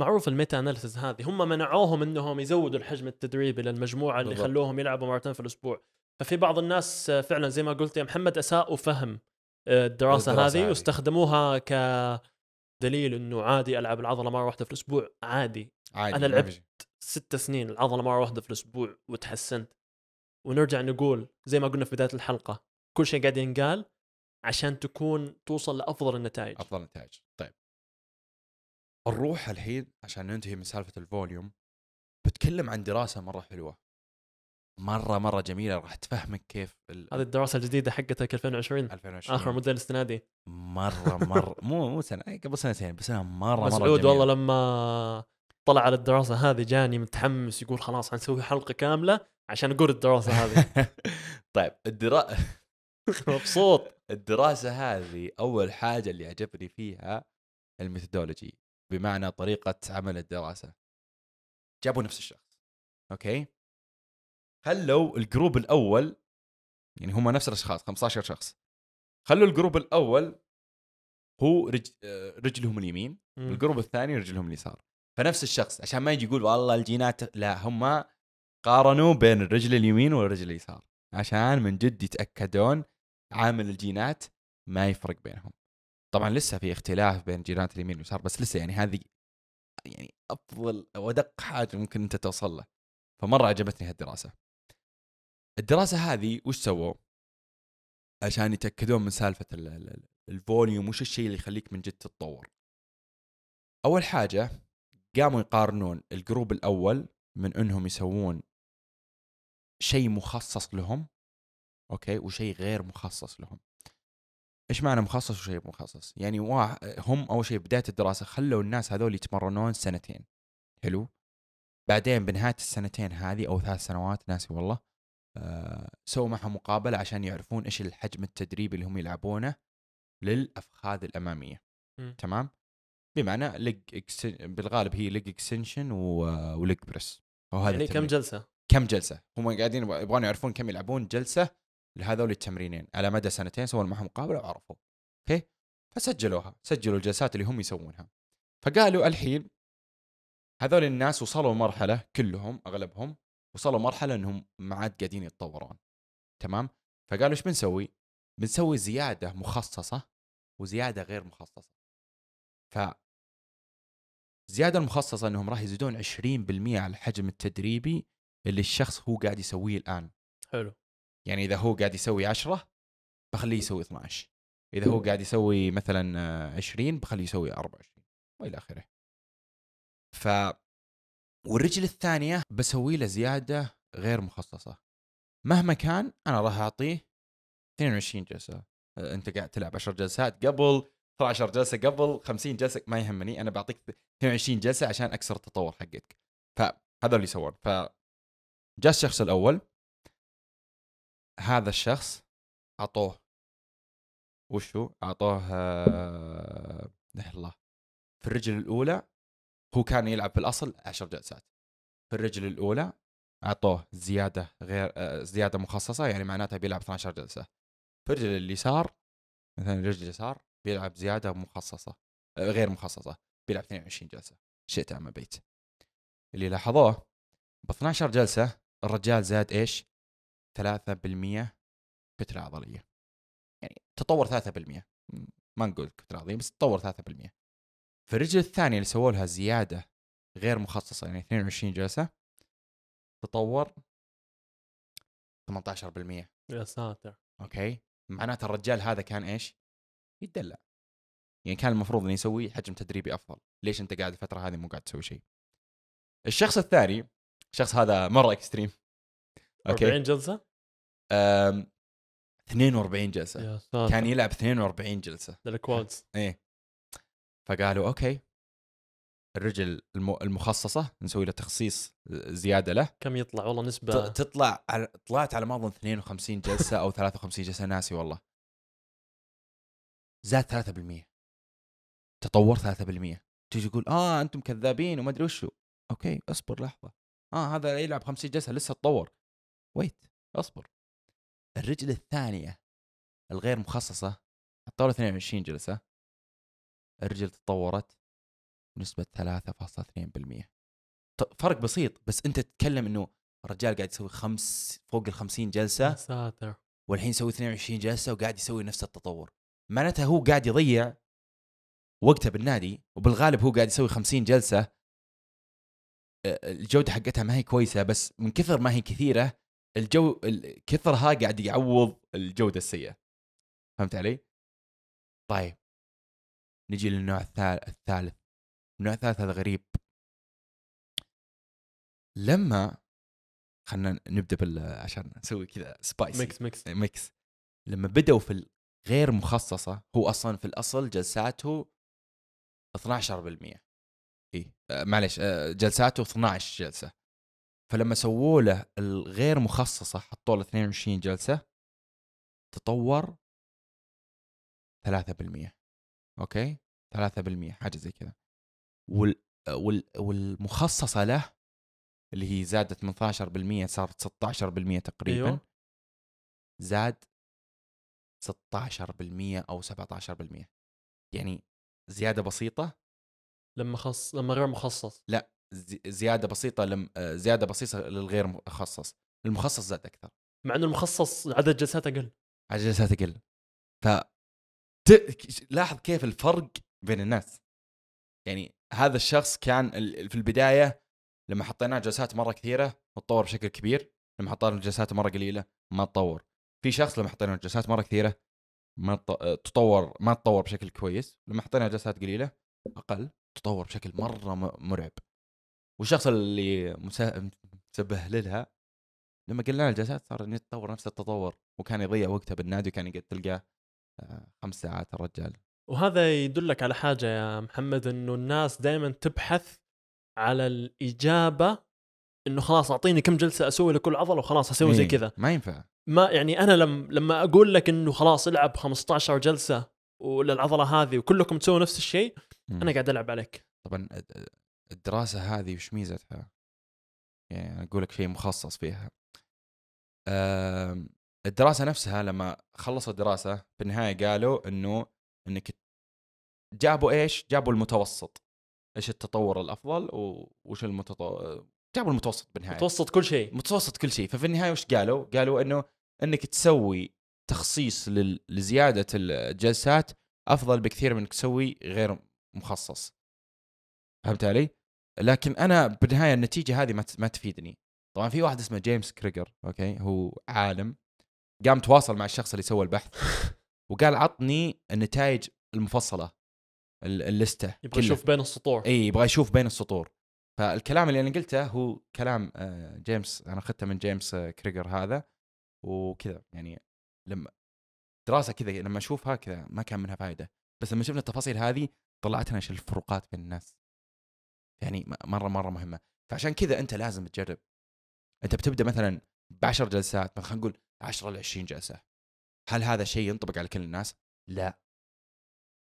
معروف ال meta-analysis هذه هم منعوهم إنهم يزودوا الحجم التدريبي للمجموعة اللي بالضبط. خلوهم يلعبوا مرتين في الأسبوع ففي بعض الناس فعلا زي ما قلت يا محمد أساءوا فهم آه، الدراسة, الدراسة هذه هذه. واستخدموها كدليل إنه عادي ألعب العضلة مرة واحدة في الأسبوع عادي عادي ما لعبت. ست سنين العضلة مرة واحدة في الأسبوع وتحسنت. ونرجع نقول زي ما قلنا في بداية الحلقة كل شيء قاعد ينقال عشان تكون توصل لأفضل النتائج. أفضل نتائج طيب. نروح الحين عشان ننتهي من سالفة الفوليوم بتكلم عن دراسة مرة حلوة. مرة مرة جميلة راح تفهمك كيف ال- هذه الدراسة الجديدة حقتك 2020 2020 آخر موديل السنة دي. مرة مرة. مو مو سنة قبل سنتين بس أنا مرة مرة مسعود. والله لما طلع على الدراسة هذه جاني متحمس يقول خلاص حنسوي حلقة كاملة عشان أقول الدراسة هذه. طيب الدرا... مبسوط. الدراسة هذه أول حاجة اللي عجبني فيها ال methodology بمعنى طريقة عمل الدراسة. جابوا نفس الشخص أوكي؟ خلوا ال group الأول يعني هم نفس الأشخاص 15 شخص. خلوا ال group الأول هو رج... آه، رجلهم اليمين مم. وال group الثاني رجلهم اليسار. فنفس الشخص عشان ما يجي يقول والله الجينات لا هم قارنوا بين الرجل اليمين والرجل اليسار عشان من جد يتأكدون عامل الجينات ما يفرق بينهم. طبعا لسه في اختلاف بين جينات اليمين واليسار بس لسه يعني هذه يعني أفضل وادق حاجة ممكن أنت توصل له. فمرة عجبتني هالدراسة. الدراسة هذه وش سووا؟ عشان يتأكدون من سالفة ال- ال- ال- ال volume وش الشيء اللي يخليك من جد تتطور. أول حاجة قاموا يقارنون ال group الأول من إنهم يسوون شيء مخصص لهم أوكي وشيء غير مخصص لهم. إيش معنى مخصص وشيء مخصص؟ يعني واحد هم أول شيء بداية الدراسة خلوا الناس هذول يتمرنون سنتين. حلو؟ بعدين بنهاية السنتين هذه أو ثلاث سنوات ناسي والله آه سووا معهم مقابلة عشان يعرفون إيش الحجم التدريبي اللي هم يلعبونه للأفخاذ الأمامية. مم. تمام؟ بمعنى leg بالغالب هي leg extension و leg press وهذا يعني كم. جلسة؟ كم جلسة؟ هم قاعدين يبغون يعرفون كم يلعبون جلسة لهذول التمرينين. على مدى سنتين سووا معهم مقابلة وعرفوا. أوكي؟ فسجلوها. سجلوا الجلسات اللي هم يسوونها. فقالوا الحين هذول الناس وصلوا مرحلة كلهم أغلبهم وصلوا مرحلة إنهم ما عاد قاعدين يتطورون. تمام؟ فقالوا إيش بنسوي؟ بنسوي زيادة مخصصة وزيادة غير مخصصة. ف الزياده المخصصة إنهم راح يزيدون 20% على الحجم التدريبي اللي الشخص هو قاعد يسويه الآن. حلو. يعني إذا هو قاعد يسوي 10 بخليه يسوي 12 إذا هو قاعد يسوي مثلا آه، 20 بخليه يسوي 24 وإلى آخره. ف والرجل الثانية بسوي له زيادة غير مخصصة. مهما كان أنا راح أعطيه 22 جلسة. آه، أنت قاعد تلعب 10 جلسات قبل 12 جلسة قبل 50 جلسة ما يهمني أنا بعطيك 22 جلسة عشان أكسر التطور حقك فهذا اللي يسوون ف جاء الشخص الأول. هذا الشخص أعطوه وشو؟ أعطوه آه، لا الله. في الرجل الأولى هو كان يلعب في الأصل 10 جلسات. في الرجل الأولى أعطوه زيادة غير آه، زيادة مخصصة يعني معناتها بيلعب 12 جلسة. في الرجل اليسار مثلا الرجل اليسار بيلعب زيادة مخصصة آه، غير مخصصة بيلعب 22 جلسة شئت ام ابيت اللي لاحظوه ب 12 جلسة الرجال زاد إيش؟ 3% كتلة عضلية. يعني تطور 3% م- ما نقول كتلة عضلية بس تطور 3% في الرجل الثانية اللي سووا لها زيادة غير مخصصة يعني 22 جلسة تطور 18% يا ساتر. أوكي؟ معناته الرجال هذا كان إيش؟ يتدلع. يعني كان المفروض إنه يسوي حجم تدريبي أفضل. ليش أنت قاعد الفترة هذه مو قاعد تسوي شيء؟ الشخص الثاني الشخص هذا مرة extreme أوكي؟ 40 جلسة؟ أم... 42 جلسة. كان يلعب 42 جلسة. ال quads إيه. فقالوا okay. الرجل الم... المخصصة نسوي له تخصيص زيادة له. كم يطلع؟ والله نسبة. تطلع على... طلعت على ما أظن 52 جلسة أو 53 جلسة. ناسي والله. زاد 3% تطور 3% تيجي تقول آه أنتم كذابين وما أدري وشو. okay أصبر لحظة. آه هذا يلعب 50 جلسة لسه تطور. ويت أصبر. الرجل الثانية الغير مخصصة حطوا له 22 جلسة. الرجل تطورت بنسبة 3.2% ط- فرق بسيط بس أنت تتكلم إنه الرجال قاعد يسوي خمس فوق ال 50 يا جلسه ساتر. والحين يسوي 22 جلسة وقاعد يسوي نفس التطور. معناتها هو قاعد يضيع وقته بالنادي وبالغالب هو قاعد يسوي 50 جلسة. الجودة حقتها ما هي كويسة بس من كثر ما هي كثيرة الجو ال- كثرها قاعد يعوض الجودة السيئة. فهمت علي؟ طيب. نجي للنوع الثال- الثالث. النوع الثالث هذا غريب. لما خلينا نبدأ بال عشان نسوي كذا spicy mix mix mix. لما بدأوا في الغير مخصصة هو أصلا في الأصل جلساته 12% إيه آه معلش آه جلساته 12 جلسة. فلما سووا له الغير مخصصة حطوا له 22 جلسة تطور 3% أوكي؟ 3% حاجة زي كذا. وال وال والمخصصة له اللي هي زادت من 12% صارت 16% تقريبا أيوة. زاد 16% أو 17% يعني زيادة بسيطة؟ لما خص لما غير مخصص. زي- زيادة بسيطة لم آه، زيادة بسيطة للغير مخصص. المخصص زاد أكثر. مع إنه المخصص عدد جلسات أقل. على جلسات أقل. ف ت- لاحظ كيف الفرق بين الناس. يعني هذا الشخص كان في البداية لما حطيناه جلسات مرة كثيرة تطور بشكل كبير. لما حطينا جلسات مرة قليلة ما تطور. في شخص لما حطينا جلسات مرة كثيرة ما تط- تطور ما تطور بشكل كويس لما حطينا جلسات قليلة أقل تطور بشكل مرة مرعب. والشخص اللي مسبه لها لما قلنا الجلسات صار يتطور نفس التطور وكان يضيع وقته بالنادي وكان يقعد تلقاه آه، خمس ساعات الرجال. وهذا يدلك على حاجة يا محمد إنه الناس دائما تبحث على الإجابة إنه خلاص أعطيني كم جلسة أسوي لكل عضلة وخلاص أسوي زي إيه، كذا. ما ينفع. ما يعني أنا لم لما أقول لك إنه خلاص العب 15 جلسة وللعضلة هذه وكلكم تسووا نفس الشيء. أنا قاعد ألعب عليك طبعا الد- الدراسة هذه وش ميزتها؟ يعني أقول لك شيء مخصص فيها. الدراسة نفسها لما خلصوا الدراسة في النهاية قالوا إنه إنك جابوا إيش؟ جابوا المتوسط. إيش التطور الأفضل وش المتطور جابوا المتوسط بالنهاية. متوسط كل شيء متوسط كل شيء ففي النهاية وش قالوا؟ قالوا إنه إنك تسوي تخصيص لزيادة الجلسات أفضل بكثير من إنك تسوي غير مخصص. فهمت علي؟ لكن أنا بالنهاية النتيجة هذه ما تفيدني. طبعا في واحد اسمه جيمس كريجر okay هو عالم قام تواصل مع الشخص اللي سوى البحث وقال عطني النتائج المفصلة ال- اللستة يبغى كلها. يشوف بين السطور اي يبغى يشوف بين السطور فالكلام اللي أنا قلته هو كلام آه، جيمس أنا أخذته من جيمس آه، كريجر هذا وكذا. يعني لما دراسة كذا لما أشوفها كذا ما كان منها فائده بس لما شفنا التفاصيل هذه طلعت لنا الفروقات بين الناس. يعني مرة مرة مهمة. فعشان كذا أنت لازم تجرب. أنت بتبدأ مثلا ب 10 جلسات خلينا نقول 10 ل 20 جلسة. هل هذا شيء ينطبق على كل الناس؟ لا.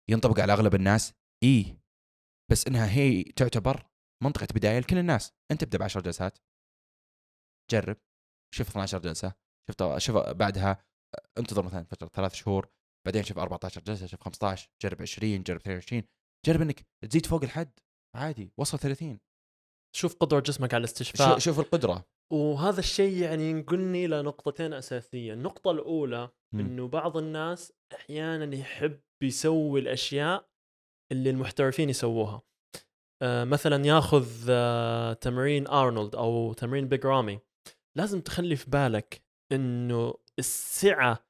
ينطبق على أغلب الناس؟ اي بس إنها هي تعتبر منطقة بداية لكل الناس. أنت ابدا ب 10 جلسات. جرب. شوف 12 جلسة. شفت شوف بعدها انتظر مثلا فترة ثلاث شهور. بعدين شوف 14 جلسة شوف 15 جرب 20 جرب 22 جرب إنك تزيد فوق الحد. عادي. وصل 30 شوف قدرة جسمك على الاستشفاء. شو- شوف القدرة. وهذا الشيء يعني ينقلني لنقطتين أساسية. النقطة الأولى مم. إنه بعض الناس أحيانا يحب يسوي الأشياء اللي المحترفين يسووها. مثلا ياخذ آه تمرين أرنولد أو تمرين بيج رامي لازم تخلي في بالك إنه السعة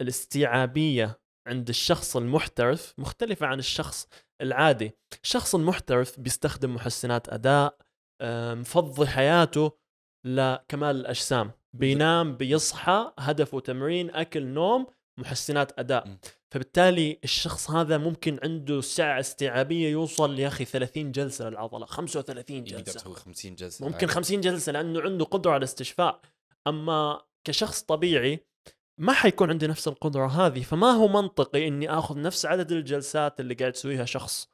الاستيعابية عند الشخص المحترف مختلفة عن الشخص العادي. الشخص المحترف بيستخدم محسنات أداء آه، مفضي حياته لكمال الأجسام. بينام بيصحى هدفه تمرين أكل نوم محسنات أداء. فبالتالي الشخص هذا ممكن عنده سعه استيعابية يوصل يا أخي 30 جلسة للعضلة 35 يقدر جلسة يسوي 50 جلسة ممكن عادي. 50 جلسة لأنه عنده قدرة على الاستشفاء أما كشخص طبيعي ما حيكون عندي نفس القدرة هذه فما هو منطقي إني آخذ نفس عدد الجلسات اللي قاعد يسويها شخص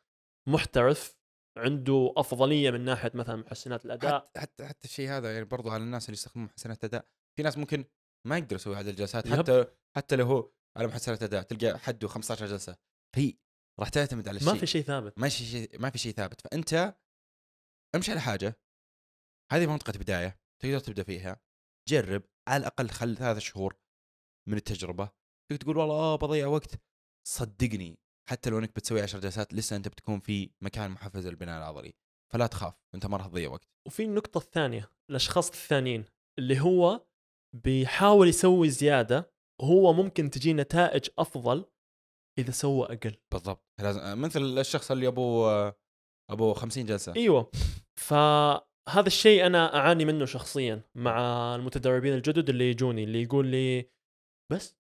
محترف عنده أفضلية من ناحية مثلا محسنات الأداء حتى حتى حتى الشيء هذا يعني برضو على الناس اللي يستخدمون محسنات اداء في ناس ممكن ما يقدر يسوي عدد الجلسات يب. حتى حتى لو هو على محسنات اداء تلقى حده 15 جلسة. فهي راح تعتمد على الشيء. ما في شيء ثابت. ما في شيء ما في شيء ثابت. فأنت امشي على حاجة. هذه منطقة بداية تقدر تبدأ فيها. جرب على الأقل خل ثلاث شهور من التجربة. تقدر تقول والله آه بضيع وقت. صدقني حتى لو إنك بتسوي 10 جلسات لسه أنت بتكون في مكان محفز للبناء العضلي. فلا تخاف أنت ما راح تضيع وقت. وفي النقطة الثانية الأشخاص الثانيين اللي هو بيحاول يسوي زيادة هو ممكن تجي نتائج أفضل إذا سوى أقل. بالضبط. لازم مثل الشخص اللي ابو ابو 50 جلسة. أيوة. فهذا الشيء أنا أعاني منه شخصيا مع المتدربين الجدد اللي يجوني اللي يقول لي بس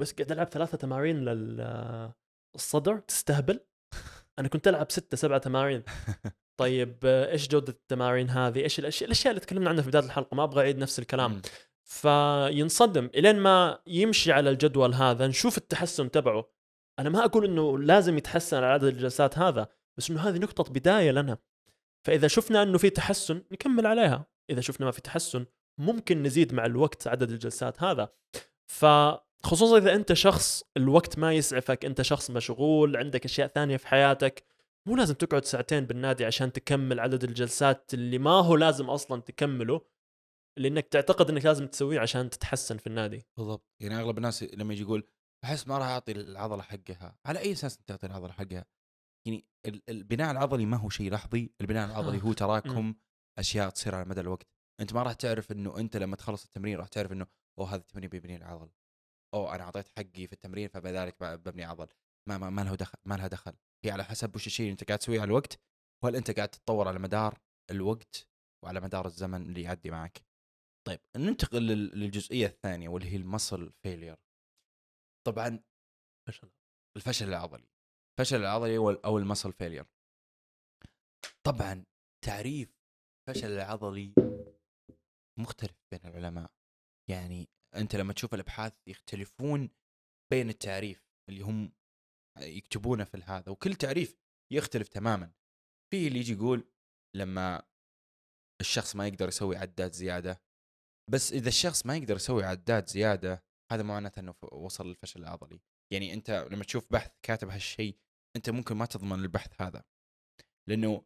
بس قاعد ألعب ثلاثة تمارين للصدر تستهبل. أنا كنت ألعب ستة سبعة تمارين. طيب إيش جودة التمارين هذه؟ إيش الأشياء الأشياء اللي تكلمنا عنها في بداية الحلقة ما أبغى أعيد نفس الكلام. فينصدم. إلين ما يمشي على الجدول هذا نشوف التحسن تبعه. أنا ما أقول إنه لازم يتحسن على عدد الجلسات هذا بس إنه هذه نقطة بداية لنا. فإذا شفنا إنه في تحسن نكمل عليها. إذا شفنا ما في تحسن ممكن نزيد مع الوقت عدد الجلسات هذا. فخصوصا إذا أنت شخص الوقت ما يسعفك. أنت شخص مشغول عندك أشياء ثانية في حياتك مو لازم تقعد ساعتين بالنادي عشان تكمل عدد الجلسات اللي ما هو لازم أصلا تكمله. لأنك تعتقد إنك لازم تسويه عشان تتحسن في النادي. بالضبط. يعني أغلب الناس لما يجي يقول أحس ما راح أعطي العضلة حقها على أي أساس أنت تعطي العضلة حقها؟ يعني ال- البناء العضلي ما هو شيء لحظي البناء العضلي هو تراكم أشياء تصير على مدى الوقت. أنت ما راح تعرف إنه أنت لما تخلص التمرين راح تعرف إنه أوه هذا التمرين بيبني العضل. أو أنا أعطيت حقي في التمرين فبذلك ببني عضل. ما ما, ما له دخل ما لها دخل. هي على حسب وش الشيء اللي أنت قاعد تسويه على الوقت وهل أنت قاعد تتطور على مدار الوقت وعلى مدار الزمن اللي يعدي معك. طيب ننتقل لل- للجزئية الثانية واللي هي ال muscle failure طبعا فشل الفشل العضلي الفشل العضلي أو ال muscle failure طبعا تعريف الفشل العضلي مختلف بين العلماء. يعني أنت لما تشوف الأبحاث يختلفون بين التعريف اللي هم يكتبونه في هذا وكل تعريف يختلف تماما. في اللي يجي يقول لما الشخص ما يقدر يسوي عداد زيادة بس إذا الشخص ما يقدر يسوي عداد زيادة هذا معناته إنه وصل للفشل العضلي. يعني أنت لما تشوف بحث كاتب هالشيء أنت ممكن ما تضمن البحث هذا. لأنه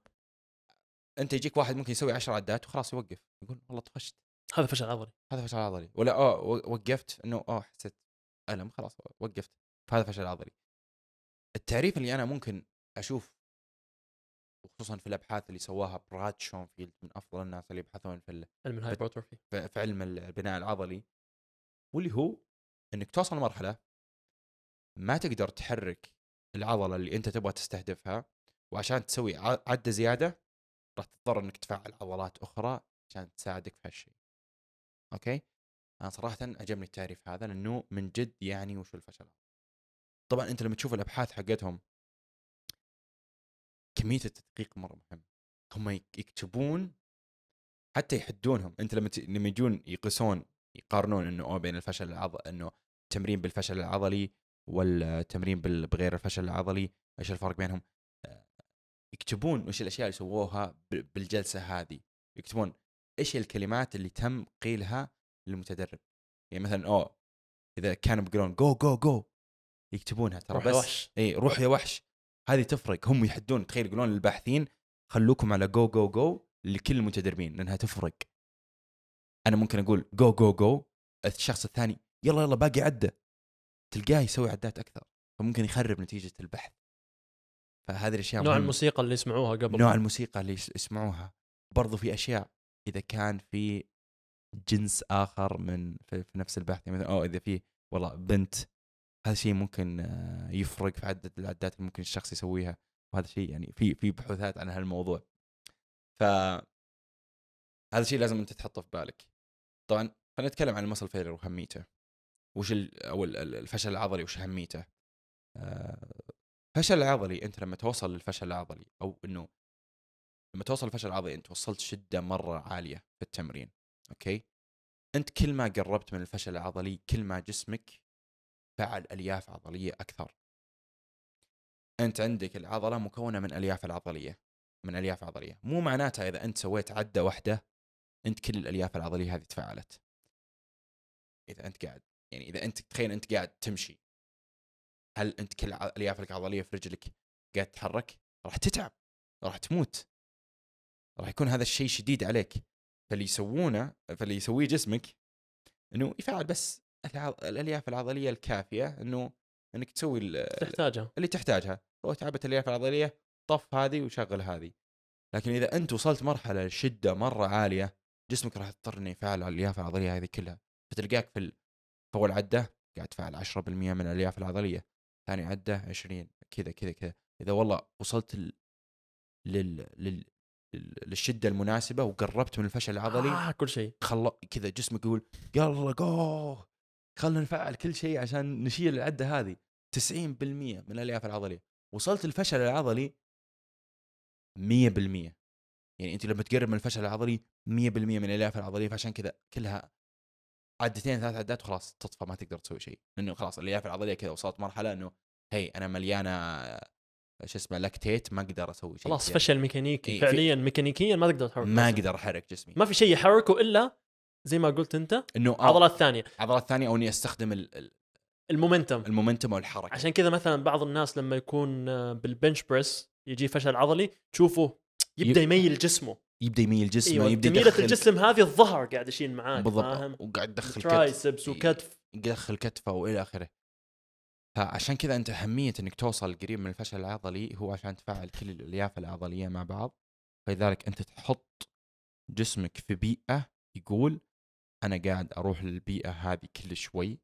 أنت يجيك واحد ممكن يسوي 10 عدات وخلاص يوقف. يقول والله طفشت. هذا فشل عضلي. هذا فشل عضلي. ولا آه وقفت. إنه آه حسيت ألم خلاص وقفت. فهذا فشل عضلي. التعريف اللي أنا ممكن أشوف وخصوصا في الأبحاث اللي سواها براد شونفيلد من أفضل الناس اللي يبحثون في علم ال hypertrophy في علم البناء العضلي واللي هو إنك توصل لمرحله ما تقدر تحرك العضلة اللي أنت تبغى تستهدفها وعشان تسوي عدة زيادة راح تضطر إنك تفعل عضلات أخرى عشان تساعدك في هالشيء. أوكي؟ أنا صراحة عجبني التعريف هذا لأنه من جد يعني وش الفشل. طبعا أنت لما تشوف الأبحاث حقتهم كمية التدقيق مرة مهم. هم يك- يكتبون حتى يحدونهم. أنت لما ت... لما يجون يقيسون يقارنون إنه أوه بين الفشل العضلي إنه التمرين بالفشل العضلي والتمرين بال- بغير الفشل العضلي إيش الفرق بينهم؟ آه، يكتبون وش الأشياء اللي سووها بالجلسة هذه. يكتبون إيش الكلمات اللي تم قيلها للمتدرب. يعني مثلا أوه إذا كانوا بيقولون جو جو جو يكتبونها ترى روح يا بس وحش. اي روح يا وحش. هذه تفرق. هم يحدون تخيل يقولون للباحثين خلوكم على جو جو جو لكل المتدربين لأنها تفرق. أنا ممكن أقول جو جو جو الشخص الثاني يلا يلا باقي عدة. تلقاه يسوي عدات أكثر. فممكن يخرب نتيجة البحث. فهذه الأشياء نوع مهمة. الموسيقى اللي يسمعوها قبل. نوع الموسيقى اللي يس- يسمعوها. برضو في أشياء إذا كان في جنس آخر من في, في نفس البحث يعني مثلا أو إذا في والله بنت هذا شيء ممكن آه، يفرق في عدد العدات اللي ممكن الشخص يسويها وهذا شيء يعني في في بحوثات عن هالموضوع. ف هذا الشيء لازم أنت تحطه في بالك. طبعا خلينا نتكلم عن المسل فيلر وأهميته. وش أو ال- ال- الفشل العضلي وش أهميته؟ آه، الفشل العضلي أنت لما توصل للفشل العضلي أو إنه لما توصل للفشل العضلي أنت وصلت شدة مرة عالية في التمرين okay؟ أنت كل ما قربت من الفشل العضلي كل ما جسمك فعل ألياف عضلية أكثر. أنت عندك العضلة مكونة من ألياف العضلية من ألياف عضلية. مو معناتها إذا أنت سويت عدة واحدة أنت كل الألياف العضلية هذه تفعلت إذا أنت قاعد يعني إذا أنت تخيل أنت قاعد تمشي. هل أنت كل أليافك العضليه في رجلك قاعد تتحرك؟ راح تتعب راح تموت. راح يكون هذا الشيء شديد عليك. فاللي يسوونه فاللي يسويه جسمك إنه يفعل بس الألياف العضلية الكافية إنه إنك تسوي تحتاجها. اللي تحتاجها. هو تعبت الألياف العضلية طف هذه وشغل هذه. لكن إذا أنت وصلت مرحلة شدة مرة عالية جسمك راح يضطر انه يفعل الألياف العضلية هذه كلها. فتلقاك في أول عدة قاعد تفعل 10% من الألياف العضلية ثاني عدة 20 كذا كذا كذا. إذا والله وصلت ال... لل... لل... لل- للشدة المناسبة وقربت من الفشل العضلي آه كل شيء. خل كذا جسمك يقول يلا جو خلنا نفعل كل شيء عشان نشيل العدة هذه. 90% من الألياف العضلية. وصلت الفشل العضلي 100% يعني أنت لما تقرب من الفشل العضلي 100% من الألياف العضلية فعشان كذا كلها عدتين ثلاث عدات وخلاص تطفى ما تقدر تسوي شيء. لأنه خلاص الألياف العضلية كذا وصلت مرحلة إنه هي أنا مليانة شو اسمه لاكتيت ما أقدر أسوي شيء خلاص. فشل ميكانيكي. إيه، فعليا ميكانيكيا ما تقدر تحرك ما. أقدر أحرك جسمي. ما في شيء يحركه إلا زي ما قلت أنت إنه آه، عضلات ثانية. عضلات ثانية أو إني أستخدم ال- ال- ال momentum. ال momentum أو الحركة. عشان كذا مثلا بعض الناس لما يكون آه، بال bench press يجي فشل عضلي تشوفه يبدأ يميل جسمه. يبدأ يميل جسمه أيوه يبدأ تميلة يدخل الجسم هذه الظهر قاعد يشيل معاك فاهم؟ بالضبط وقاعد يدخل كتف. triceps. وكتف. يدخل كتفه وإلى آخره. فعشان كذا أنت أهمية إنك توصل قريب من الفشل العضلي هو عشان تفعل كل الألياف العضلية مع بعض. فلذلك أنت تحط جسمك في بيئة يقول أنا قاعد أروح للبيئة هذه كل شوي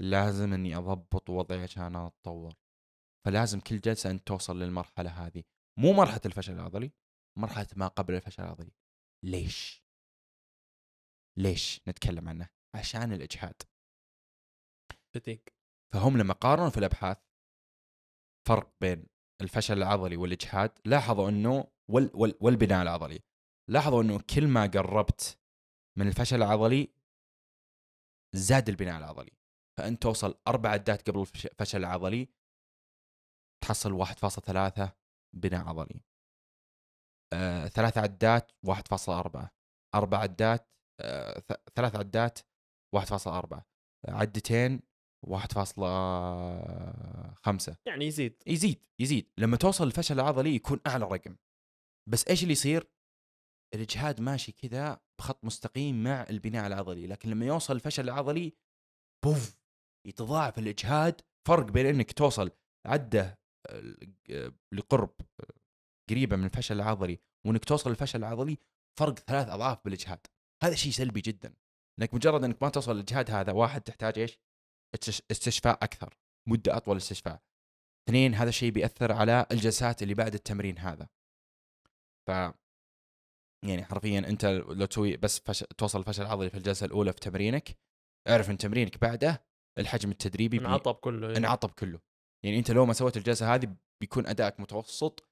لازم إني أضبط وضعي عشان أتطور. فلازم كل جلسة أنت توصل للمرحلة هذه. مو مرحلة الفشل العضلي مرحلة ما قبل الفشل العضلي. ليش؟ ليش نتكلم عنه؟ عشان الإجهاد. فتيك فهم لما قارنوا في الأبحاث فرق بين الفشل العضلي والإجهاد لاحظوا إنه وال وال والبناء العضلي. لاحظوا إنه كل ما قربت من الفشل العضلي زاد البناء العضلي. فانت توصل أربع عدات قبل الفش- الفشل العضلي تحصل 1.3 بناء عضلي. آه، ثلاث عدات 1.4 أربع عدات آه، ثلاث عدات 1.4 عدتين 1.5 يعني يزيد. يزيد يزيد. لما توصل الفشل العضلي يكون أعلى رقم. بس إيش اللي يصير؟ الإجهاد ماشي كذا بخط مستقيم مع البناء العضلي لكن لما يوصل الفشل العضلي بوف! يتضاعف الإجهاد فرق بين إنك توصل عدة آه، لقرب آه، قريبة من الفشل العضلي وإنك توصل للفشل العضلي فرق ثلاث أضعاف بالإجهاد. هذا شيء سلبي جدا. إنك مجرد إنك ما توصل للاجهاد هذا واحد تحتاج إيش؟ استش- استشفاء أكثر مدة أطول استشفاء. اثنين هذا الشيء بيأثر على الجلسات اللي بعد التمرين هذا. ف يعني حرفيا أنت لو تسوي بس فش... توصل الفشل العضلي في الجلسة الأولى في تمرينك اعرف إن تمرينك بعده الحجم التدريبي بي... انعطب كله إيه. انعطب كله. يعني أنت لو ما سويت الجلسة هذه بيكون ادائك متوسط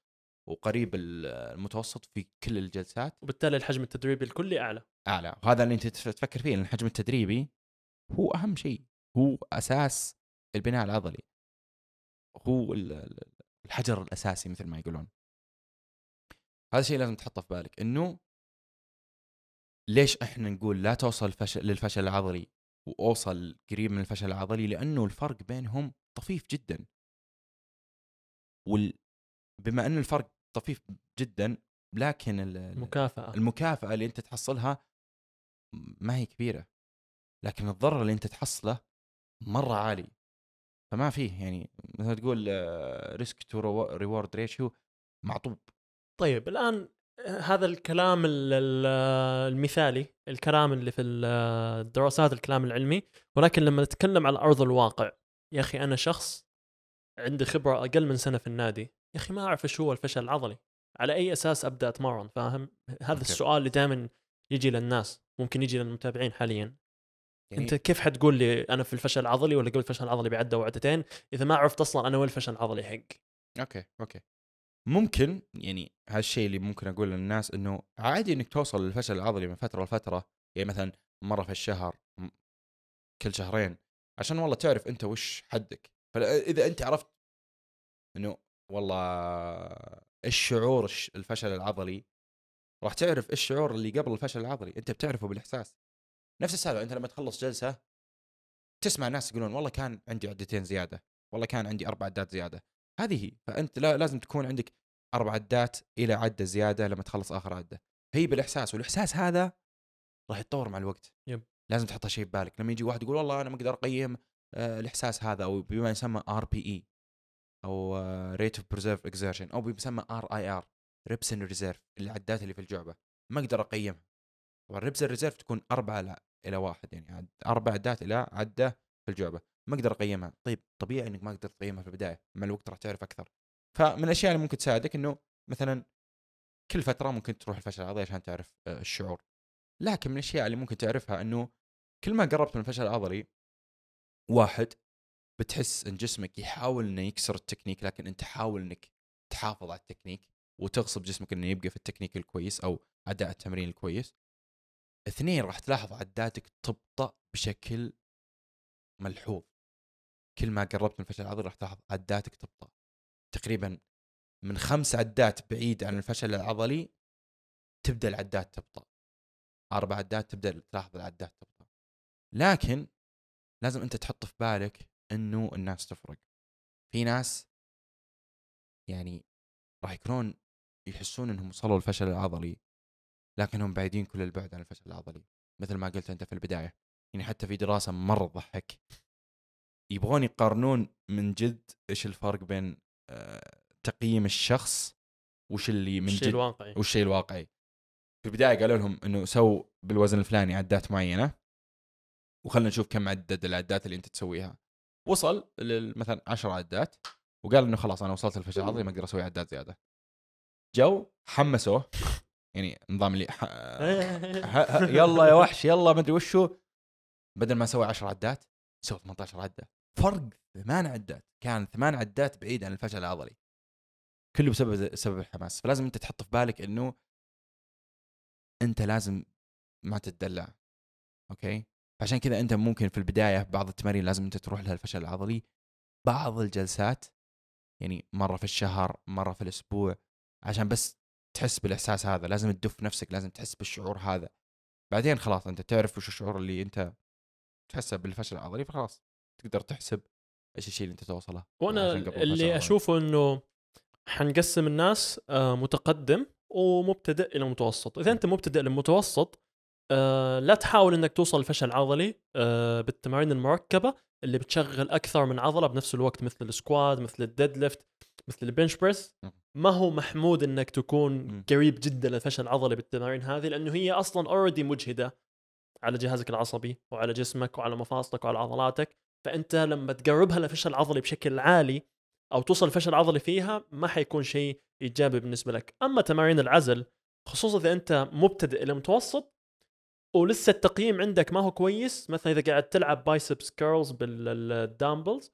وقريب ال- المتوسط في كل الجلسات. وبالتالي الحجم التدريبي الكلي أعلى. أعلى. وهذا اللي أنت تف- تفكر فيه لأن الحجم التدريبي هو أهم شيء. هو أساس البناء العضلي. هو ال- ال- الحجر الأساسي مثل ما يقولون. هذا الشيء لازم تحطه في بالك إنه ليش إحنا نقول لا توصل الفشل للفشل العضلي وأوصل قريب من الفشل العضلي؟ لأنه الفرق بينهم طفيف جدا. وال بما إن الفرق طفيف جدا لكن ال- ال- مكافاه المكافأة اللي أنت تحصلها ما هي كبيرة. لكن الضرر اللي أنت تحصله مرة عالي. فما فيه يعني مثل تقول risk to reward ratio معطوب. طيب الآن هذا الكلام ال- ال- المثالي الكلام اللي في ال- الدراسات الكلام العلمي ولكن لما نتكلم على أرض الواقع يا أخي أنا شخص عندي خبرة أقل من سنة في النادي يا أخي ما أعرف إيش هو الفشل العضلي. على أي أساس أبدأ أتمرن؟ فاهم؟ هذا okay. السؤال اللي دائما يجي للناس ممكن يجي للمتابعين حاليا. يعني انت كيف حتقول لي أنا في الفشل العضلي ولا قبل الفشل العضلي بعده وعدتين إذا ما عرفت أصلا أنا وين الفشل العضلي حقي okay okay. ممكن يعني هالشيء اللي ممكن أقول للناس إنه عادي إنك توصل للفشل العضلي من فترة لفترة يعني مثلا مرة في الشهر كل شهرين عشان والله تعرف أنت وش حدك. فاذا أنت عرفت إنه والله إيش شعور الش- الفشل العضلي راح تعرف إيش الشعور اللي قبل الفشل العضلي أنت بتعرفه بالإحساس. نفس السالفة أنت لما تخلص جلسة تسمع ناس يقولون والله كان عندي عدتين زيادة والله كان عندي أربع عدات زيادة. هذه هي فأنت لا لازم تكون عندك أربع عدات إلى عدة زيادة لما تخلص آخر عدة. هي بالإحساس والإحساس هذا راح يتطور مع الوقت. yep. لازم تحطها شيء ببالك. لما يجي واحد يقول والله أنا ما أقدر أقيم آه، الإحساس هذا أو بما يسمى RPE أو rate of perceived exertion أو بما يسمى RIR reps in reserve العدات اللي في الجعبة. ما أقدر أقيمها. طبعا reps reserve تكون لا إلى واحد يعني أربع عدات إلى عدة في الجعبة. ما أقدر أقيمها طيب طبيعي إنك ما تقدر تقيمها في البداية مع الوقت راح تعرف أكثر فمن الأشياء اللي ممكن تساعدك إنه مثلا كل فترة ممكن تروح الفشل العضلي عشان تعرف آه، الشعور لكن من الأشياء اللي ممكن تعرفها إنه كل ما قربت من الفشل العضلي واحد بتحس إن جسمك يحاول إنه يكسر التكنيك لكن أنت حاول إنك تحافظ على التكنيك وتغصب جسمك إنه يبقى في التكنيك الكويس أو أداء التمرين الكويس. اثنين راح تلاحظ عداتك تبطأ بشكل ملحوظ. كل ما قربت من الفشل العضلي راح تلاحظ عداتك تبطأ. تقريبا من خمس عدات بعيد عن الفشل العضلي تبدأ العدات تبطأ. أربع عدات تبدأ تلاحظ العدات تبطأ. لكن لازم أنت تحط في بالك إنه الناس تفرق. في ناس يعني راح يكونون يحسون إنهم وصلوا الفشل العضلي لكنهم بعيدين كل البعد عن الفشل العضلي مثل ما قلت أنت في البداية يعني حتى في دراسة مره تضحك يبغون يقارنون من جد إيش الفرق بين آه، تقييم الشخص وش اللي من الشيء جد الواقعي. والشيء الواقعي. في البداية قالوا لهم إنه سو بالوزن الفلاني عدات معينة وخلنا نشوف كم عدد العدات اللي أنت تسويها. وصل مثلا 10 عدات وقال إنه خلاص أنا وصلت الفشل العضلي ما أقدر أسوي عدات زيادة. جو حمسوه يعني نظام اللي ح... ه- يلا يا وحش يلا ما أدري وشو. بدل ما سوى 10 عدات سوى 18 عدة. فرق ثمان عدات. كان ثمان عدات بعيد عن الفشل العضلي. كله بسبب سبب الحماس. فلازم انت تحط في بالك انه انت لازم ما تتدلع. أوكي؟ عشان كذا انت ممكن في البداية بعض التمارين لازم انت تروح لها الفشل العضلي. بعض الجلسات يعني مرة في الشهر مرة في الأسبوع عشان بس تحس بالإحساس هذا. لازم تدف نفسك لازم تحس بالشعور هذا. بعدين خلاص انت تعرف وش الشعور اللي انت تحسه بالفشل العضلي فخلاص. تقدر تحسب إيش الشيء اللي أنت توصله وأنا اللي العضلي. أشوفه إنه حنقسم الناس آه، متقدم ومبتدئ إلى متوسط إذا أنت مبتدئ لمتوسط آه، لا تحاول إنك توصل لفشل عضلي آه، بالتمارين المركبة اللي بتشغل أكثر من عضلة بنفس الوقت مثل ال squat مثل ال deadlift مثل ال bench press. ما هو محمود إنك تكون. قريب جدا للفشل العضلي بالتمارين هذه لأنه هي أصلا already مجهدة على جهازك العصبي وعلى جسمك وعلى مفاصلك وعلى عضلاتك فأنت لما تقربها لفشل عضلي بشكل عالي أو توصل لفشل عضلي فيها ما حيكون شيء إيجابي بالنسبة لك. أما تمارين العزل خصوصا إذا أنت مبتدئ إلى متوسط ولسه التقييم عندك ما هو كويس مثلا إذا قاعد تلعب biceps curls بال dumbbells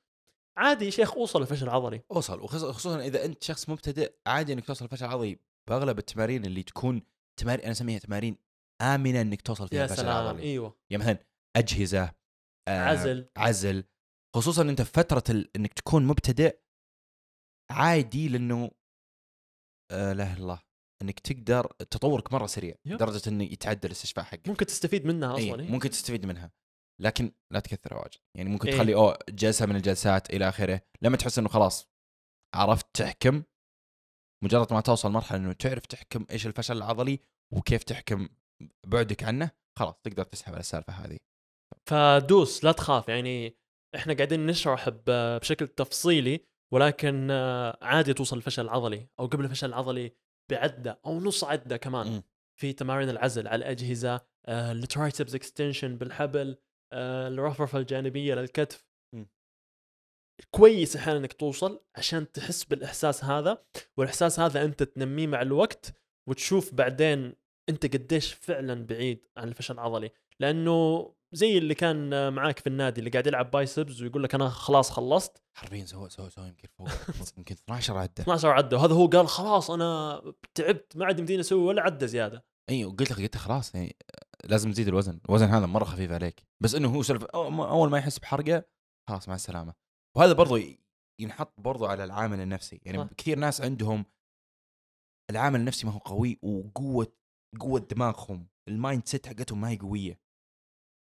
عادي يا شيخ أوصل لفشل عضلي. أوصل وخص- خصوصا إذا أنت شخص مبتدئ عادي إنك توصل الفشل العضلي بأغلب التمارين اللي تكون تمارين أنا أسميها تمارين آمنة إنك توصل فيها سلام العضلي إيوه. يعني مثلا أجهزة عزل. عزل. خصوصا أنت في فترة ال... إنك تكون مبتدئ عادي لأنه آه لا الله. إنك تقدر تطورك مرة سريع يب. لدرجة إنه يتعدى الاستشفاء حقك. ممكن تستفيد منها إيه أصلا إيه؟ ممكن تستفيد منها. لكن لا تكثرها واجد. يعني ممكن إيه. تخلي أوه جلسة من الجلسات إلى آخره لما تحس إنه خلاص عرفت تحكم. مجرد ما توصل مرحلة إنه تعرف تحكم إيش الفشل العضلي وكيف تحكم بعدك عنه خلاص تقدر تسحب على السالفة هذه. فدوس لا تخاف يعني إحنا قاعدين نشرح بشكل تفصيلي ولكن آه، عادي توصل الفشل العضلي أو قبل الفشل العضلي بعدة أو نص عدة كمان مم. في تمارين العزل على الأجهزة آه، ال triceps extension بالحبل آه، الرفرفه الجانبية للكتف مم. كويس أحيانا إنك توصل عشان تحس بالإحساس هذا والإحساس هذا أنت تنميه مع الوقت وتشوف بعدين أنت قديش فعلا بعيد عن الفشل العضلي لأنه زي اللي كان معاك في النادي اللي قاعد يلعب بايسبس ويقول لك أنا خلاص خلصت. حرفيا سوى سوى سوى يمكن فوق. يمكن 12 عدة. 12 عدة. وهذا هو قال خلاص أنا تعبت ما عاد يمديني أسوي ولا عدة زيادة. إي وقلت لك قلت خلاص يعني لازم تزيد الوزن. الوزن هذا مرة خفيف عليك. بس إنه هو سلف أول ما يحس بحرقة خلاص مع السلامة. وهذا برضو ينحط برضو على العامل النفسي. يعني صح. كثير ناس عندهم العامل النفسي ما هو قوي وقوه قوة دماغهم ال mindset حقتهم ما هي قوية.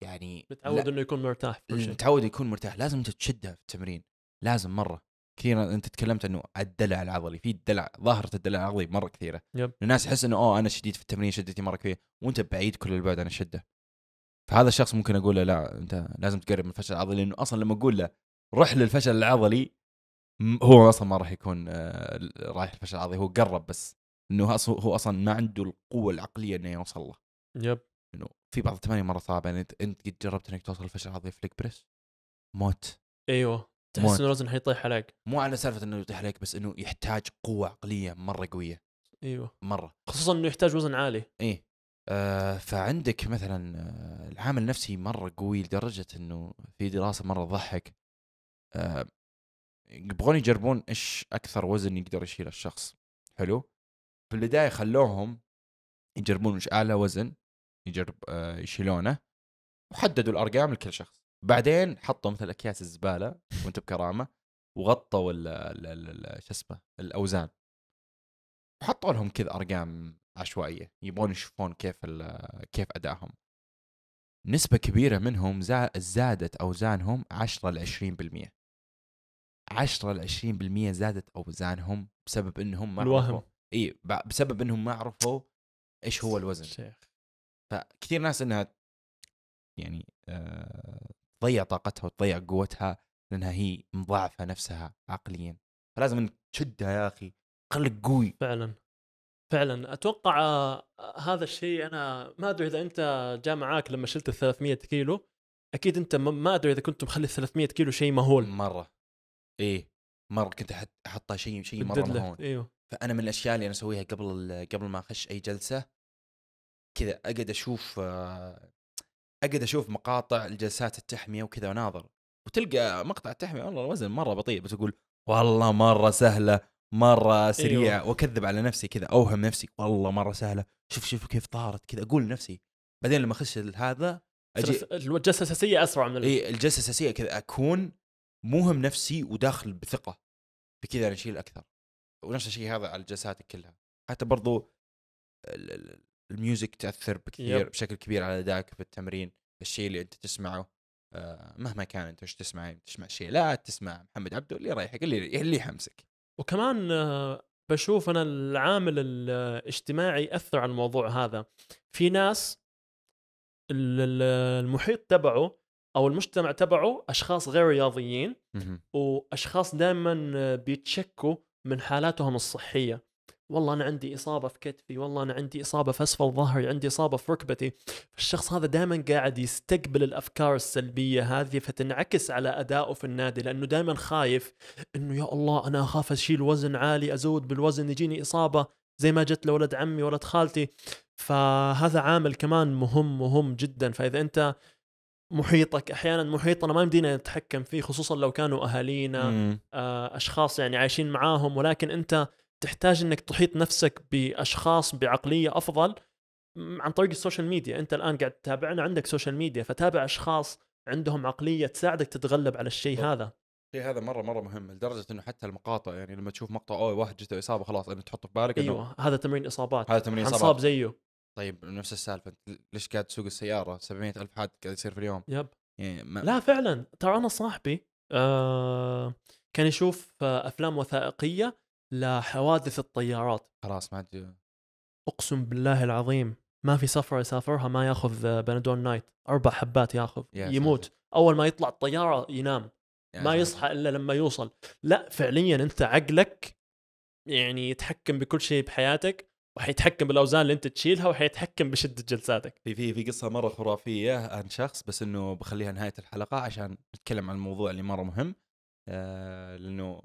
يعني متعود إنه يكون مرتاح في كل شيء. متعود يكون مرتاح. لازم أنت تشدها في التمرين. لازم مرة. كثير أنت تكلمت إنه الدلع العضلي في الدلع ظاهرة الدلع العضلي مرة كثيرة. yep. الناس يحس إنه أوه أنا شديد في التمرين شدتي مرة كبيره وأنت بعيد كل البعد عن الشدة. فهذا الشخص ممكن أقول له لا أنت لازم تقرب من الفشل العضلي. لأنه أصلا لما أقول له روح للفشل العضلي هو أصلا ما راح يكون آه، رايح الفشل العضلي. هو قرب بس. إنه هو أصلا ما عنده القوة العقلية إنه يوصل له. yep. إنه في بعض التمارين مرة صعبة يعني انت قد جربت إنك توصل الفشل العضلي في leg press؟ موت. أيوه. تحس. إنه الوزن حيطيح عليك. مو على سالفة إنه يطيح عليك بس إنه يحتاج قوة عقلية مرة قوية. أيوه. مرة. خصوصا إنه يحتاج وزن عالي. إيه. آه فعندك مثلا آه العامل النفسي مرة قوي لدرجة إنه في دراسة مرة تضحك. آه يبغون يجربون إيش أكثر وزن يقدر يشيله الشخص. حلو؟ في البداية خلوهم يجربون إيش أعلى وزن يجرب آه يشيلونه وحددوا الأرقام لكل شخص. بعدين حطوا مثل أكياس الزبالة وانت بكرامة وغطوا شو اسمه الأوزان. وحطوا لهم كذا أرقام عشوائية يبغون يشوفون كيف كيف أدائهم. نسبة كبيرة منهم زا- زادت أوزانهم 10 ل 20% 10 ل 20% زادت أوزانهم بسبب إنهم ما الوهم. عرفوا. إي ب- بسبب إنهم ما عرفوا إيش هو الوزن. شيخ. فكثير ناس إنها يعني آه، تضيع طاقتها وتضيع قوتها لأنها هي مضاعفة نفسها عقليا. فلازم إنك تشدها يا أخي خليك قوي. فعلا. فعلا. أتوقع آه، هذا الشيء أنا ما أدري إذا أنت جاء معاك لما شلت ال 300 كيلو. أكيد أنت ما أدري إذا كنت مخلي ال 300 كيلو شيء مهول. مرة. إيه مرة كنت أحطها شيء شيء مرة ليفت، إيوه. فأنا من الأشياء اللي أنا أسويها قبل قبل ما أخش أي جلسة كذا أقعد أشوف أقعد أشوف مقاطع الجلسات التحمية وكذا وناظر وتلقى مقطع التحمية والله الوزن مرة بطيء بس أقول والله مرة سهلة مرة سريع أيوة. وأكذب على نفسي كذا أوهم نفسي والله مرة سهلة شوف شوف كيف طارت كذا أقول لنفسي بعدين لما أخش هذا أجي الجلسة الأساسية أسرع من. إي الجلسة الأساسية كذا أكون موهم نفسي وداخل بثقة بكذا أنا أشيل أكثر ونفس الشيء هذا على الجلسات كلها حتى برضو الميوزك تأثر بكثير يب. بشكل كبير على أدائك في التمرين الشيء اللي أنت تسمعه آه، مهما كان أنت وش تسمع تسمع شيء لا تسمع محمد عبده اللي يريحك اللي اللي يحمسك. وكمان آه، بشوف أنا العامل الاجتماعي يأثر على الموضوع هذا. في ناس ال- ال- المحيط تبعه أو المجتمع تبعه أشخاص غير رياضيين وأشخاص دائما بيتشكوا من حالاتهم الصحية. والله أنا عندي إصابة في كتفي والله أنا عندي إصابة في أسفل ظهري عندي إصابة في ركبتي. الشخص هذا دائما قاعد يستقبل الأفكار السلبية هذه فتنعكس على أدائه في النادي لأنه دائما خايف إنه يا الله أنا أخاف أشيل وزن عالي أزود بالوزن يجيني إصابة زي ما جت لولد عمي ولد خالتي. فهذا عامل كمان مهم مهم جدا. فإذا أنت محيطك أحيانا محيطنا ما يمدينا نتحكم فيه خصوصا لو كانوا أهالينا. آه، أشخاص يعني عايشين معاهم ولكن أنت تحتاج إنك تحيط نفسك بأشخاص بعقلية أفضل عن طريق ال social media. أنت الآن قاعد تتابعنا عندك social media فتابع أشخاص عندهم عقلية تساعدك تتغلب على الشيء. هذا. الشيء هذا مرة مرة مهم لدرجة إنه حتى المقاطع يعني لما تشوف مقطع أوه واحد جته إصابة خلاص أنت تحطه في بالك إنه أيوه هذا تمرين إصابات. هذا تمرين انصاب إصابات. زيه. طيب نفس السالفة ليش قاعد تسوق السيارة؟ 700 ألف حادث قاعد يصير في اليوم. يب. يعني ما لا فعلا. ترى أنا صاحبي آه كان يشوف آه، أفلام وثائقية لحوادث الطيارات. خلاص ما عاد أقسم بالله العظيم ما في سفره يسافرها ما يأخذ آه، بنادول نايت. أربع حبات يأخذ يا يموت. ساتر. أول ما يطلع الطيارة ينام. يا ما. يصحى إلا لما يوصل. لا فعليا أنت عقلك يعني يتحكم بكل شيء بحياتك وحيتحكم بالأوزان اللي أنت تشيلها وحيتحكم بشدة جلساتك. في في في قصة مرة خرافية عن شخص بس إنه بخليها نهاية الحلقة عشان نتكلم عن الموضوع اللي مرة مهم آه لأنه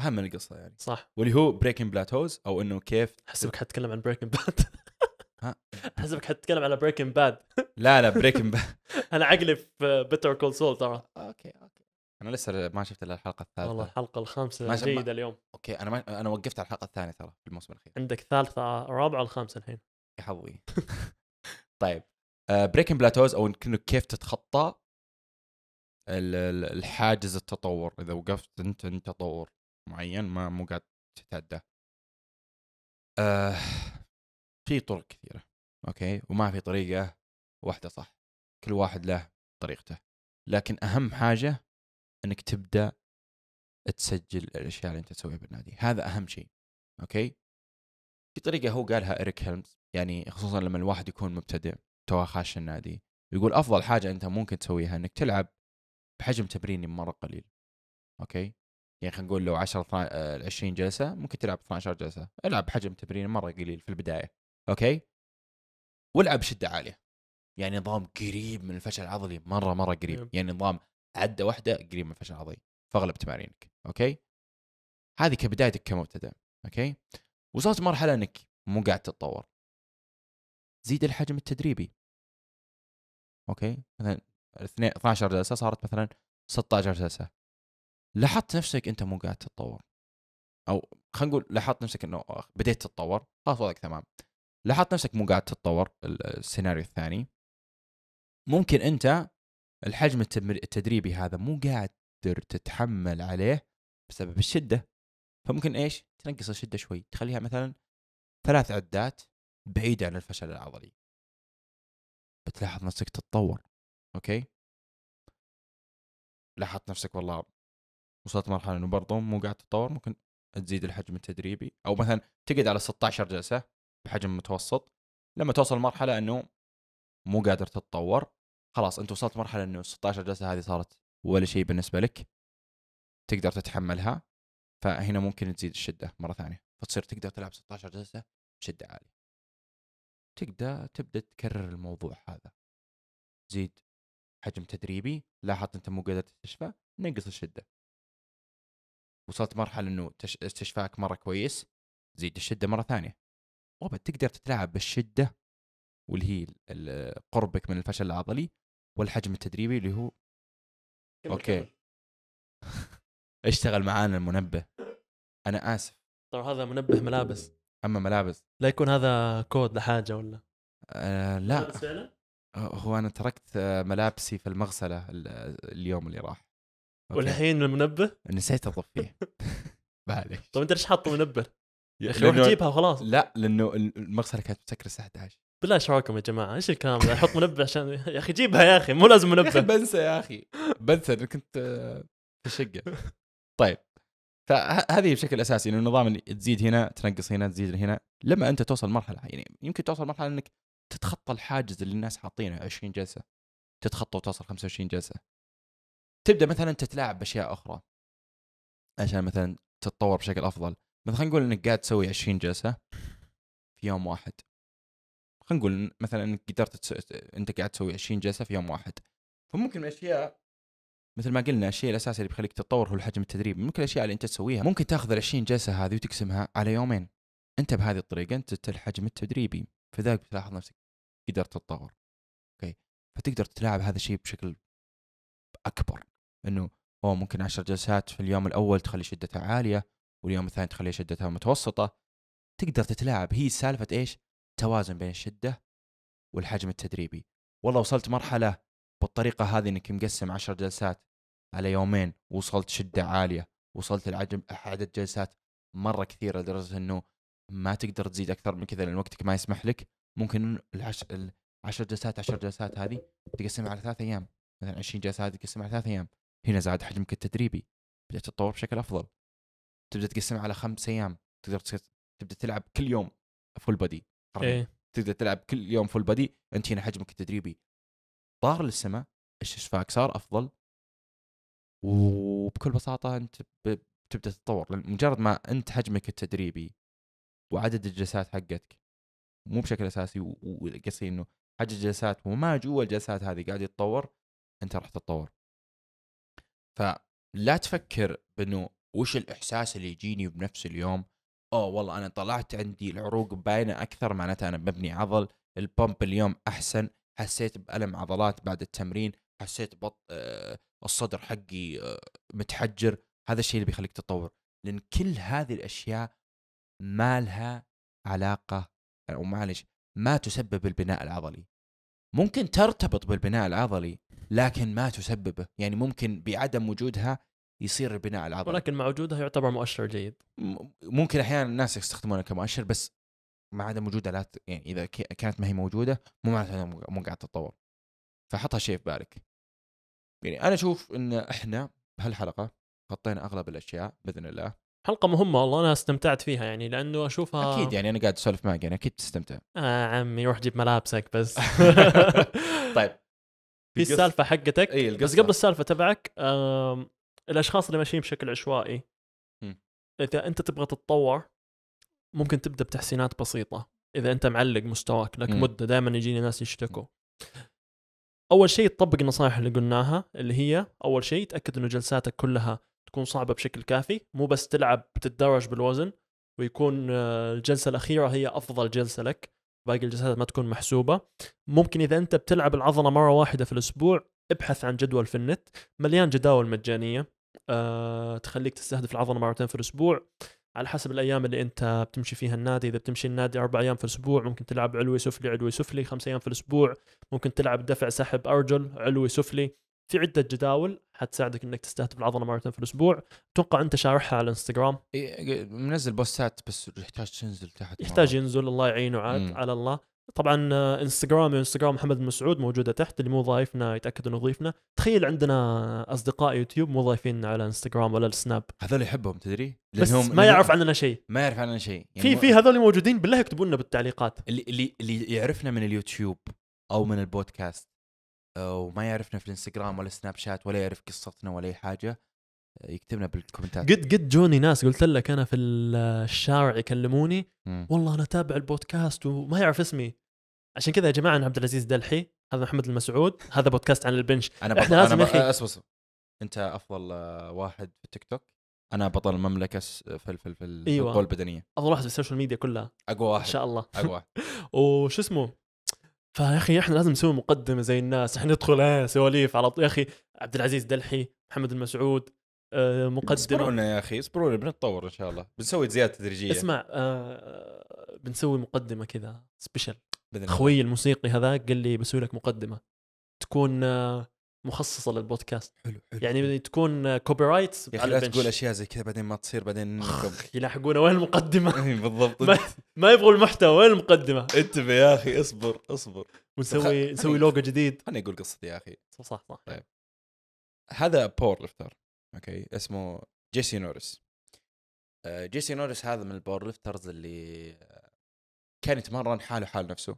أهم من القصة يعني. صح. واللي هو breaking plateaus أو إنه كيف حسبك حتتكلم عن Breaking Bad ها؟ حسبك حتتكلم على Breaking Bad لا لا breaking أنا عقلي في Better Call Saul ترى. okay okay. أنا لسه ما شفت إلا الحلقة الثالثة. والله الحلقة الخامسة ما جيدة اليوم. okay أنا ما أنا وقفت على الحلقة الثانية ترى في الموسم الأخير. عندك ثالثة رابعة الخامسة الحين. يا حظي. طيب breaking plateaus أو إنه كيف تتخطى ال- ال- الحاجز التطور. إذا وقفت أنت عند تطور. معين ما مو قاعد تتعدى آه في طرق كثيرة okay؟ وما في طريقة واحدة صح كل واحد له طريقته. لكن أهم حاجة إنك تبدأ تسجل الأشياء اللي أنت تسويها بالنادي. هذا أهم شيء okay؟ في طريقة هو قالها Eric Helms يعني خصوصا لما الواحد يكون مبتدئ تو خاش النادي يقول أفضل حاجة أنت ممكن تسويها إنك تلعب بحجم تمريني مرة قليل okay؟ يعني خلينا نقول لو 10 12 آه، 20 جلسة ممكن تلعب 12 جلسة. العب بحجم تمريني مرة قليل في البداية. okay؟ والعب بشده عالية. يعني نظام قريب من الفشل العضلي مرة مرة قريب. yep. يعني نظام عدة واحدة قريب من الفشل العضلي في أغلب تمارينك. okay؟ هذه كبدايتك كمبتدئ okay؟ وصلت مرحلة إنك مو قاعد تتطور. زيد الحجم التدريبي. أوكي؟ مثلا اثنين- 12 جلسة صارت مثلا 16 جلسة. لاحظت نفسك أنت مو قاعد تتطور. أو خلينا نقول لاحظت نفسك إنه بديت تتطور. خلاص وضعك تمام. لاحظت نفسك مو قاعد تتطور ال- السيناريو الثاني. ممكن أنت الحجم التدريبي هذا مو قاعد تقدر تتحمل عليه بسبب الشدة. فممكن إيش؟ تنقص الشدة شوي. تخليها مثلا ثلاث عدات بعيدة عن الفشل العضلي. بتلاحظ نفسك تتطور. أوكي؟ لاحظت نفسك والله وصلت مرحله إنه برضه مو قاعد تتطور ممكن تزيد الحجم التدريبي. أو مثلا تقعد على 16 جلسة بحجم متوسط. لما توصل مرحله إنه مو قادر تتطور خلاص أنت وصلت مرحله إنه 16 جلسة هذه صارت ولا شيء بالنسبة لك تقدر تتحملها. فهنا ممكن تزيد الشدة مرة ثانية. فتصير تقدر تلعب 16 جلسة بشدة عالية. تقدر تبدأ تكرر الموضوع هذا. زيد حجم تدريبي لاحظت أنت مو قادر تستشفى نقص الشدة. وصلت مرحلة إنه تش- استشفاك مرة كويس زيد الشدة مرة ثانية. وبد تقدر تتلاعب بالشدة واللي هي قربك من الفشل العضلي والحجم التدريبي اللي هو أوكي. اشتغل معانا المنبه. أنا آسف. ترى هذا منبه ملابس. أما ملابس. لا يكون هذا كود لحاجة ولا؟ آه لا؟ هو أنا تركت ملابسي في المغسلة ال- اليوم اللي راح. والحين المنبه؟ نسيت اطفيه معليش طيب أنت ليش حاط منبه؟ يا أخي روح جيبها وخلاص. لا لأنه المغسله كانت مسكرة الساعة 11 بالله إيش رايكم يا جماعة؟ إيش الكلام ده؟ أحط منبه عشان يا أخي جيبها يا أخي مو لازم يا أخي منبه. بنسى يا أخي. بنسى اني كنت آه، في الشقة. طيب فهذه بشكل أساسي إنه النظام اللي تزيد هنا تنقص هنا تزيد هنا لما أنت توصل مرحلة يعني يمكن توصل مرحلة إنك تتخطى الحاجز اللي الناس حاطينه 20 جلسة. تتخطى وتوصل 25 جلسة. تبدأ مثلا تتلاعب بأشياء أخرى. عشان مثلا تتطور بشكل أفضل. مثلا خلينا نقول إنك قاعد تسوي 20 جلسة في يوم واحد. خلينا نقول مثلا إنك قدرت تس... أنت قاعد تسوي 20 جلسة في يوم واحد. فممكن الأشياء مثل ما قلنا الشيء الأساسي اللي بيخليك تتطور هو الحجم التدريبي ممكن الأشياء اللي أنت تسويها ممكن تأخذ ال 20 جلسة هذه وتقسمها على يومين. أنت بهذه الطريقة أنت الحجم التدريبي. فذلك بتلاحظ نفسك قدرت تتطور. أوكي؟ فتقدر تلعب هذا الشيء بشكل أكبر. إنه أوه ممكن 10 جلسات في اليوم الأول تخلي شدتها عالية واليوم الثاني تخلي شدتها متوسطة. تقدر تتلاعب. هي سالفة إيش؟ توازن بين الشدة والحجم التدريبي. والله وصلت مرحلة بالطريقة هذه إنك مقسم 10 جلسات على يومين وصلت شدة عالية وصلت العجم عدد جلسات مرة كثيرة لدرجة إنه ما تقدر تزيد أكثر من كذا لأن وقتك ما يسمح لك. ممكن العش... العشر جلسات 10 جلسات هذه تقسمها على ثلاث أيام. مثلا 20 جلسة هذه تقسمها على ثلاث أيام. هنا زاد حجمك التدريبي. بدأت تتطور بشكل أفضل. تبدأ تقسمها على خمس أيام. تقدر تبدأ تلعب كل يوم full body إيه. تقدر تلعب كل يوم full body أنت هنا حجمك التدريبي. طار للسماء. استشفاك صار أفضل. وبكل بساطة أنت ب- بتبدا تتطور. مجرد ما أنت حجمك التدريبي وعدد الجلسات حقتك مو بشكل أساسي و- وقصدي إنه حجم الجلسات وما جوا الجلسات هذه قاعد يتطور أنت راح تتطور. فلا تفكر بأنه وش الإحساس اللي يجيني بنفس اليوم؟ أوه والله أنا طلعت عندي العروق باينة أكثر معناته أنا ببني عضل البامب اليوم أحسن حسيت بألم عضلات بعد التمرين حسيت بط آه، الصدر حقي آه، متحجر. هذا الشيء اللي بيخليك تتطور. لأن كل هذه الأشياء ما لها علاقة أو معلش ما تسبب البناء العضلي. ممكن ترتبط بالبناء العضلي لكن ما تسببه. يعني ممكن بعدم وجودها يصير البناء العضلي. ولكن مع وجودها يعتبر مؤشر جيد. ممكن أحيانا الناس يستخدمونها كمؤشر بس مع عدم وجودها لا يعني إذا كانت ما هي موجودة مو معناته مو قاعد تتطور. فحطها شيء في بالك. يعني أنا أشوف إن إحنا بهالحلقة غطينا أغلب الأشياء بإذن الله. حلقة مهمة والله أنا استمتعت فيها يعني لأنه أشوفها أكيد يعني أنا قاعد أسولف معك يعني أكيد تستمتع. آه عمي روح جيب ملابسك بس. طيب. في السالفة حقتك؟ إي بس قبل السالفة تبعك الأشخاص اللي ماشيين بشكل عشوائي مم. إذا أنت تبغى تتطور ممكن تبدأ بتحسينات بسيطة. إذا أنت معلق مستواك لك مم. مدة دائما يجيني ناس يشتكوا. أول شيء تطبق النصائح اللي قلناها اللي هي أول شيء تأكد إنه جلساتك كلها تكون صعبة بشكل كافي مو بس تلعب بتتدرج بالوزن ويكون آه، الجلسة الأخيرة هي أفضل جلسة لك باقي الجلسات ما تكون محسوبة. ممكن إذا أنت بتلعب العضلة مرة واحدة في الأسبوع ابحث عن جدول في النت مليان جداول مجانية أه تخليك تستهدف العضلة مرتين في الأسبوع. على حسب الأيام اللي أنت بتمشي فيها النادي إذا بتمشي النادي أربع أيام في الأسبوع ممكن تلعب علوي سفلي علوي سفلي خمس أيام في الأسبوع. ممكن تلعب دفع سحب أرجل علوي سفلي. في عدة جداول حتساعدك إنك تستهدف العضلة مرتين في الأسبوع. أتوقع أنت شارحها على الإنستغرام. إيه، منزل بوستات بس يحتاج تنزل تحت يحتاج مرة. ينزل الله يعينه عاد مم. على الله. طبعا آه، انستغرامي وانستغرام محمد المسعود موجودة تحت اللي مو ضايفنا يتأكد إنه ضيفنا. تخيل عندنا أصدقاء يوتيوب مو ضايفيننا على إنستغرام ولا السناب. هذول يحبهم تدري؟ بس لأنهم- ما يعرف عننا شيء. ما يعرف عننا شيء. يعني في في هذول موجودين بالله يكتبوا لنا بالتعليقات. اللي اللي اللي يعرفنا من اليوتيوب أو من البودكاست. وما يعرفنا في الإنستغرام ولا سناب شات ولا يعرف قصتنا ولا أي حاجة يكتبنا بالكومنتات قد قد جوني ناس قلت لك أنا في الشارع يكلموني مم. والله أنا أتابع البودكاست وما يعرف اسمي عشان كذا يا جماعة أنا عبد العزيز دلحي هذا محمد المسعود هذا بودكاست عن البنش أنا أنا لازم أخي. أصبر. أنت أفضل آه، واحد في التيك توك أنا بطل المملكة في في في أيوة. البدنية أفضل واحد في ال social media كلها أقوى إن واحد شاء الله أقوى واحد وش اسمه فيا أخي إحنا لازم نسوي مقدمة زي الناس. إحنا ندخل آه سواليف على طول. يا أخي عبد العزيز دلحي محمد المسعود آه مقدمة. لنا يا أخي اصبروا لنا بنتطور إن شاء الله. بنسوي زيادة تدريجية. اسمع آه بنسوي مقدمة كذا special. خوي الموسيقي هذاك قال لي بسوي لك مقدمة. تكون آه مخصصة للبودكاست. حلو حلو يعني تكون copyright يا أخي لا تقول أشياء زي كذا بعدين ما تصير بعدين. يلاحقونا وين المقدمة؟ إيه، بالضبط. ما, ما يبغوا المحتوى وين المقدمة؟ انتبه يا أخي اصبر اصبر. ونسوي نسوي لوجو جديد. خليني أقول قصتي يا أخي. صح صح صح. طيب. هذا powerlifter okay اسمه جيسي نورس آه، جيسي نورس هذا من ال powerlifters اللي آه، كان يتمرن حاله حال نفسه.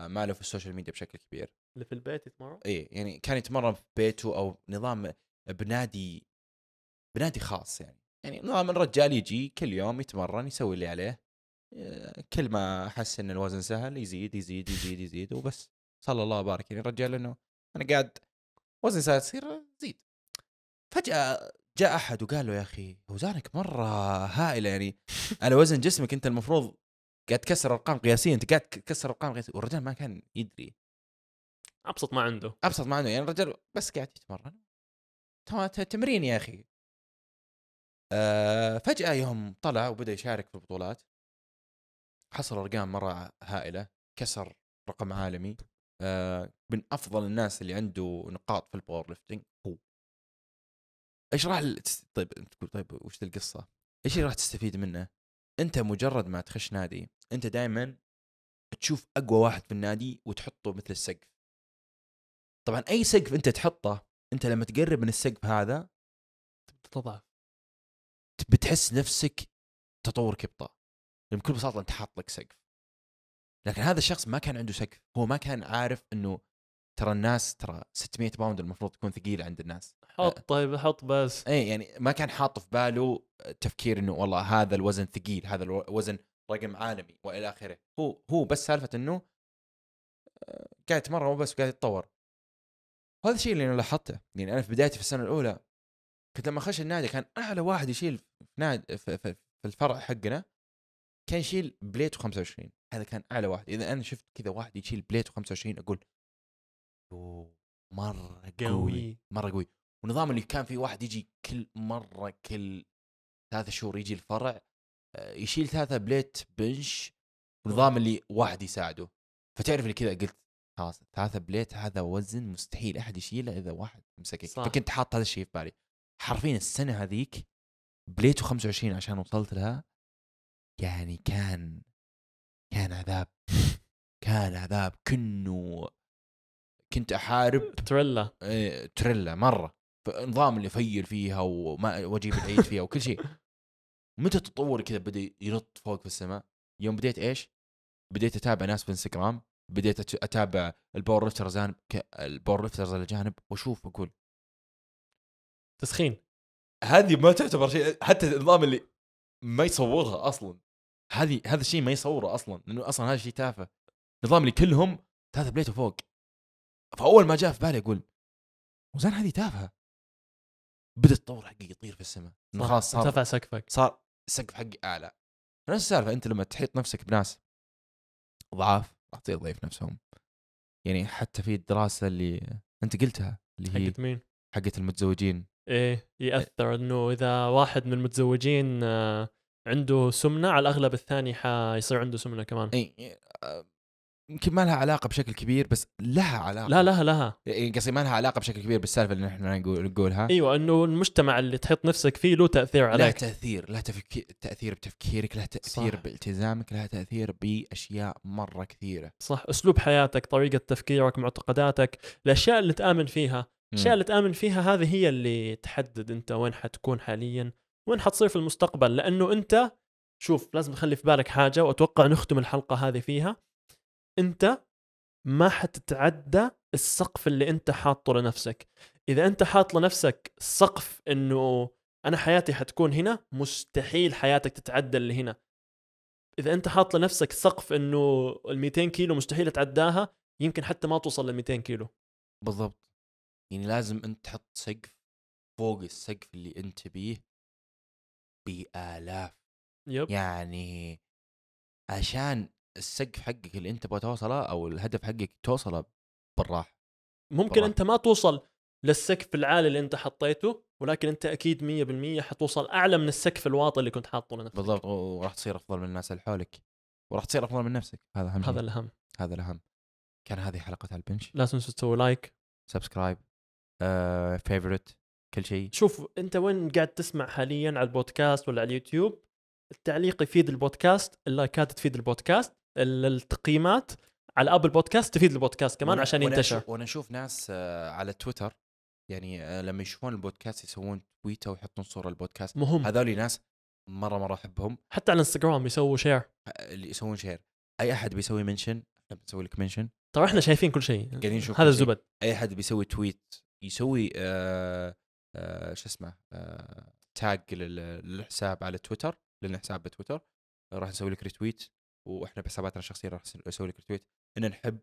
آه، ما له في ال social media بشكل كبير. اللي في البيت يتمرن؟ اي يعني كان يتمرن في بيته أو نظام بنادي بنادي خاص يعني. يعني نظام الرجال يجي كل يوم يتمرن يسوي اللي عليه آه، كل ما أحس إن الوزن سهل يزيد يزيد يزيد يزيد وبس. صلى الله وبارك يعني الرجال إنه أنا قاعد وزني سهل يصير زيد فجأة جاء أحد وقال له يا أخي اوزانك مرة هائلة يعني. على وزن جسمك أنت المفروض قاعد تكسر أرقام قياسية أنت قاعد تكسر أرقام قياسية. والرجال ما كان يدري. أبسط ما عنده. أبسط ما عنده. يعني الرجال بس قاعد يتمرن. تمرين يا أخي. آه فجأة يوم طلع وبدأ يشارك في البطولات. حصل أرقام مرة هائلة. كسر رقم عالمي. آه من أفضل الناس اللي عنده نقاط في ال powerlifting هو. إيش راح طيب انت تقول طيب وش القصة؟ إيش اللي راح تستفيد منه؟ أنت مجرد ما تخش نادي أنت دائما تشوف أقوى واحد في النادي وتحطه مثل السقف. طبعا أي سقف أنت تحطه أنت لما تقرب من السقف هذا تضعف. بتحس نفسك تطورك يبطأ لأن بكل بساطة أنت حاط لك سقف. لكن هذا الشخص ما كان عنده سقف. هو ما كان عارف إنه ترى الناس ترى 600 باوند المفروض تكون ثقيلة عند الناس. حط طيب حط بس. اي يعني ما كان حاط في باله تفكير إنه والله هذا الوزن ثقيل هذا الوزن رقم عالمي وإلى آخره. هو هو بس سالفة إنه آه، قاعد يتمرن وبس قاعد يتطور. هذا الشيء اللي أنا لاحظته. يعني أنا في بدايتي في السنة الأولى كنت لما اخش النادي كان أعلى واحد يشيل في نادي في, في, في الفرع حقنا كان يشيل بليت 25 هذا كان أعلى واحد. إذا أنا شفت كذا واحد يشيل بليت 25 أقول أوه مرة قوي مرة قوي. ونظام اللي كان في واحد يجي كل مرة كل ثلاثة شهور يجي الفرع آه، يشيل ثلاثة plate bench ونظام اللي واحد يساعده. فتعرف اللي كذا قلت خلاص ثلاثة plate هذا وزن مستحيل أحد يشيله إذا واحد مسكك صح. فكنت حاط هذا الشيء في بالي. حرفيا السنة هذيك plate 25 عشان وصلت لها يعني كان كان عذاب كان عذاب كنه كنت أحارب. تريلا. إيه، تريلا مرة. نظام اللي افيل فيها وما وأجيب العيد فيها وكل شيء. متى تطور كذا بدأ ينط فوق في السماء؟ يوم بديت إيش؟ بديت أتابع ناس في انستغرام بديت أتابع ال powerlifters ال powerlifters الاجانب وأشوف أقول تسخين. هذه ما تعتبر شيء حتى النظام اللي ما يصورها أصلا. هذه هذا الشيء ما يصوره أصلا لأنه أصلا هذا الشيء تافه. نظام اللي كلهم ثلاثة بليت وفوق. فأول ما جاء في بالي أقول وزان هذه تافهة. بدأ التطور حقي يطير في السماء. خلاص صار ارتفع سقفك. صار السقف حقي أعلى. نفس السالفة أنت لما تحيط نفسك بناس ضعاف راح تصير ضعيف نفسهم. يعني حتى في الدراسة اللي أنت قلتها اللي هي حقت مين؟ حقت المتزوجين. إيه يأثر إنه إذا واحد من المتزوجين آه، عنده سمنة على الأغلب الثاني حيصير عنده سمنة كمان. اي آه، يمكن ما لها علاقة بشكل كبير بس لها علاقة. لا لها لها. يعني قصدي ما لها علاقة بشكل كبير بالسالفة اللي إحنا نقول نقولها. أيوه إنه المجتمع اللي تحط نفسك فيه له تأثير عليك. تأثير لها تفكير تأثير بتفكيرك لها تأثير صح. بالتزامك لها تأثير بأشياء مرة كثيرة. صح. أسلوب حياتك طريقة تفكيرك معتقداتك الأشياء اللي تآمن فيها. الأشياء اللي تآمن فيها هذه هي اللي تحدد أنت وين حتكون حاليا وين حتصير في المستقبل. لأنه أنت شوف لازم تخلي في بالك حاجة وأتوقع نختم الحلقة هذه فيها. أنت ما حتتعدى السقف اللي أنت حاطه لنفسك. إذا أنت حاط لنفسك سقف إنه أنا حياتي حتكون هنا مستحيل حياتك تتعدى اللي هنا. إذا أنت حاط لنفسك سقف إنه ال 200 كيلو مستحيل تعداها يمكن حتى ما توصل لل 200 كيلو. بالضبط. يعني لازم أنت تحط سقف فوق السقف اللي أنت بيه بآلاف. يب. يعني عشان السقف حقك اللي انت تبغى توصله أو الهدف حقك توصله بالراحة. ممكن طبعاً. أنت ما توصل للسقف العالي اللي أنت حطيته ولكن أنت أكيد 100% حتوصل أعلى من السقف الواطي اللي كنت حاطه لنفسك. بالضبط وراح تصير أفضل من الناس اللي حولك. وراح تصير أفضل من نفسك. هذا أهم هذا. الأهم. هذا الأهم. كان هذه حلقة البنش. لا تنسوا تسوي لايك subscribe آه، favorite كل شيء. شوف أنت وين قاعد تسمع حاليا على البودكاست ولا على اليوتيوب؟ التعليق يفيد البودكاست اللايكات تفيد البودكاست. ال- التقييمات على ابل بودكاست تفيد البودكاست كمان عشان ينتشر. وأنا أشوف ناس آه، على تويتر يعني آه، لما يشوفون البودكاست يسوون تويتة ويحطون صورة البودكاست. مهم. هذول ناس مره مرة أحبهم. حتى على الانستغرام يسووا share اللي يسوون share أي أحد بيسوي mention إحنا بنسوي لك mention ترى إحنا شايفين كل شيء. قاعدين نشوف هذا. الزبد. أي أحد بيسوي tweet يسوي آه آه شو اسمه آه tag لل- للحساب على تويتر لنا حساب بتويتر راح نسوي لك retweet وإحنا بحساباتنا الشخصية راح نسوي لك retweet إن نحب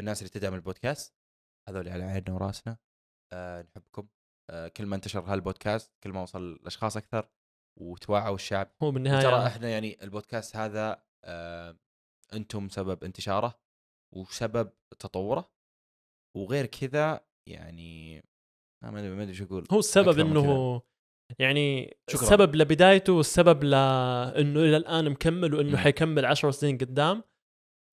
الناس اللي تدعم البودكاست هذول على عيننا وراسنا. آه نحبكم. آه كل ما انتشر هالبودكاست كل ما وصل الأشخاص أكثر وتوعوا الشعب. هو بالنهايه ترى إحنا يعني البودكاست هذا آه أنتم سبب انتشاره وسبب تطوره. وغير كذا يعني ما أدري ما أدري شو أقول. هو السبب إنه يعني شكراً. السبب لبدايته والسبب لأنه إلى الآن مكمل وإنه. حيكمل 10 سنين قدام.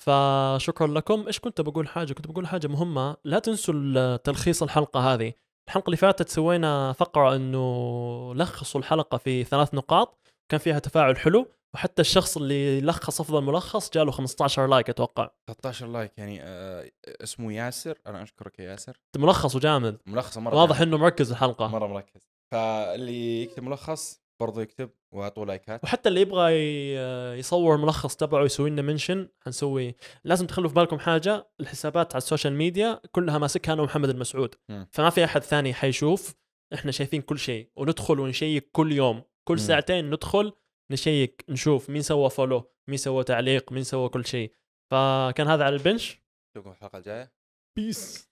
فشكرا لكم. إيش كنت بقول حاجة؟ كنت بقول حاجة مهمة. لا تنسوا تلخيص الحلقة هذه. الحلقة اللي فاتت سوينا فقرة إنه لخصوا الحلقة في ثلاث نقاط. كان فيها تفاعل حلو. وحتى الشخص اللي لخص أفضل ملخص جاله 15 like أتوقع. 13 like يعني آه اسمه ياسر. أنا أشكرك يا ياسر. ملخص وجامد ملخصه مرة واضح جامد. إنه مركز الحلقة. مرة مركز. فاللي يكتب ملخص برضو يكتب واعطوه لايكات. وحتى اللي يبغى ي- يصور ملخص تبعه يسوي لنا mention حنسوي لازم تخلوا في بالكم حاجة الحسابات على ال social media كلها ماسكها أنا ومحمد المسعود. مم. فما في أحد ثاني حيشوف إحنا شايفين كل شيء وندخل ونشيك كل يوم. كل مم. ساعتين ندخل نشيك نشوف مين سوى follow مين سوى تعليق مين سوى كل شيء. فكان هذا على البنش. نشوفكم الحلقة الجاية. peace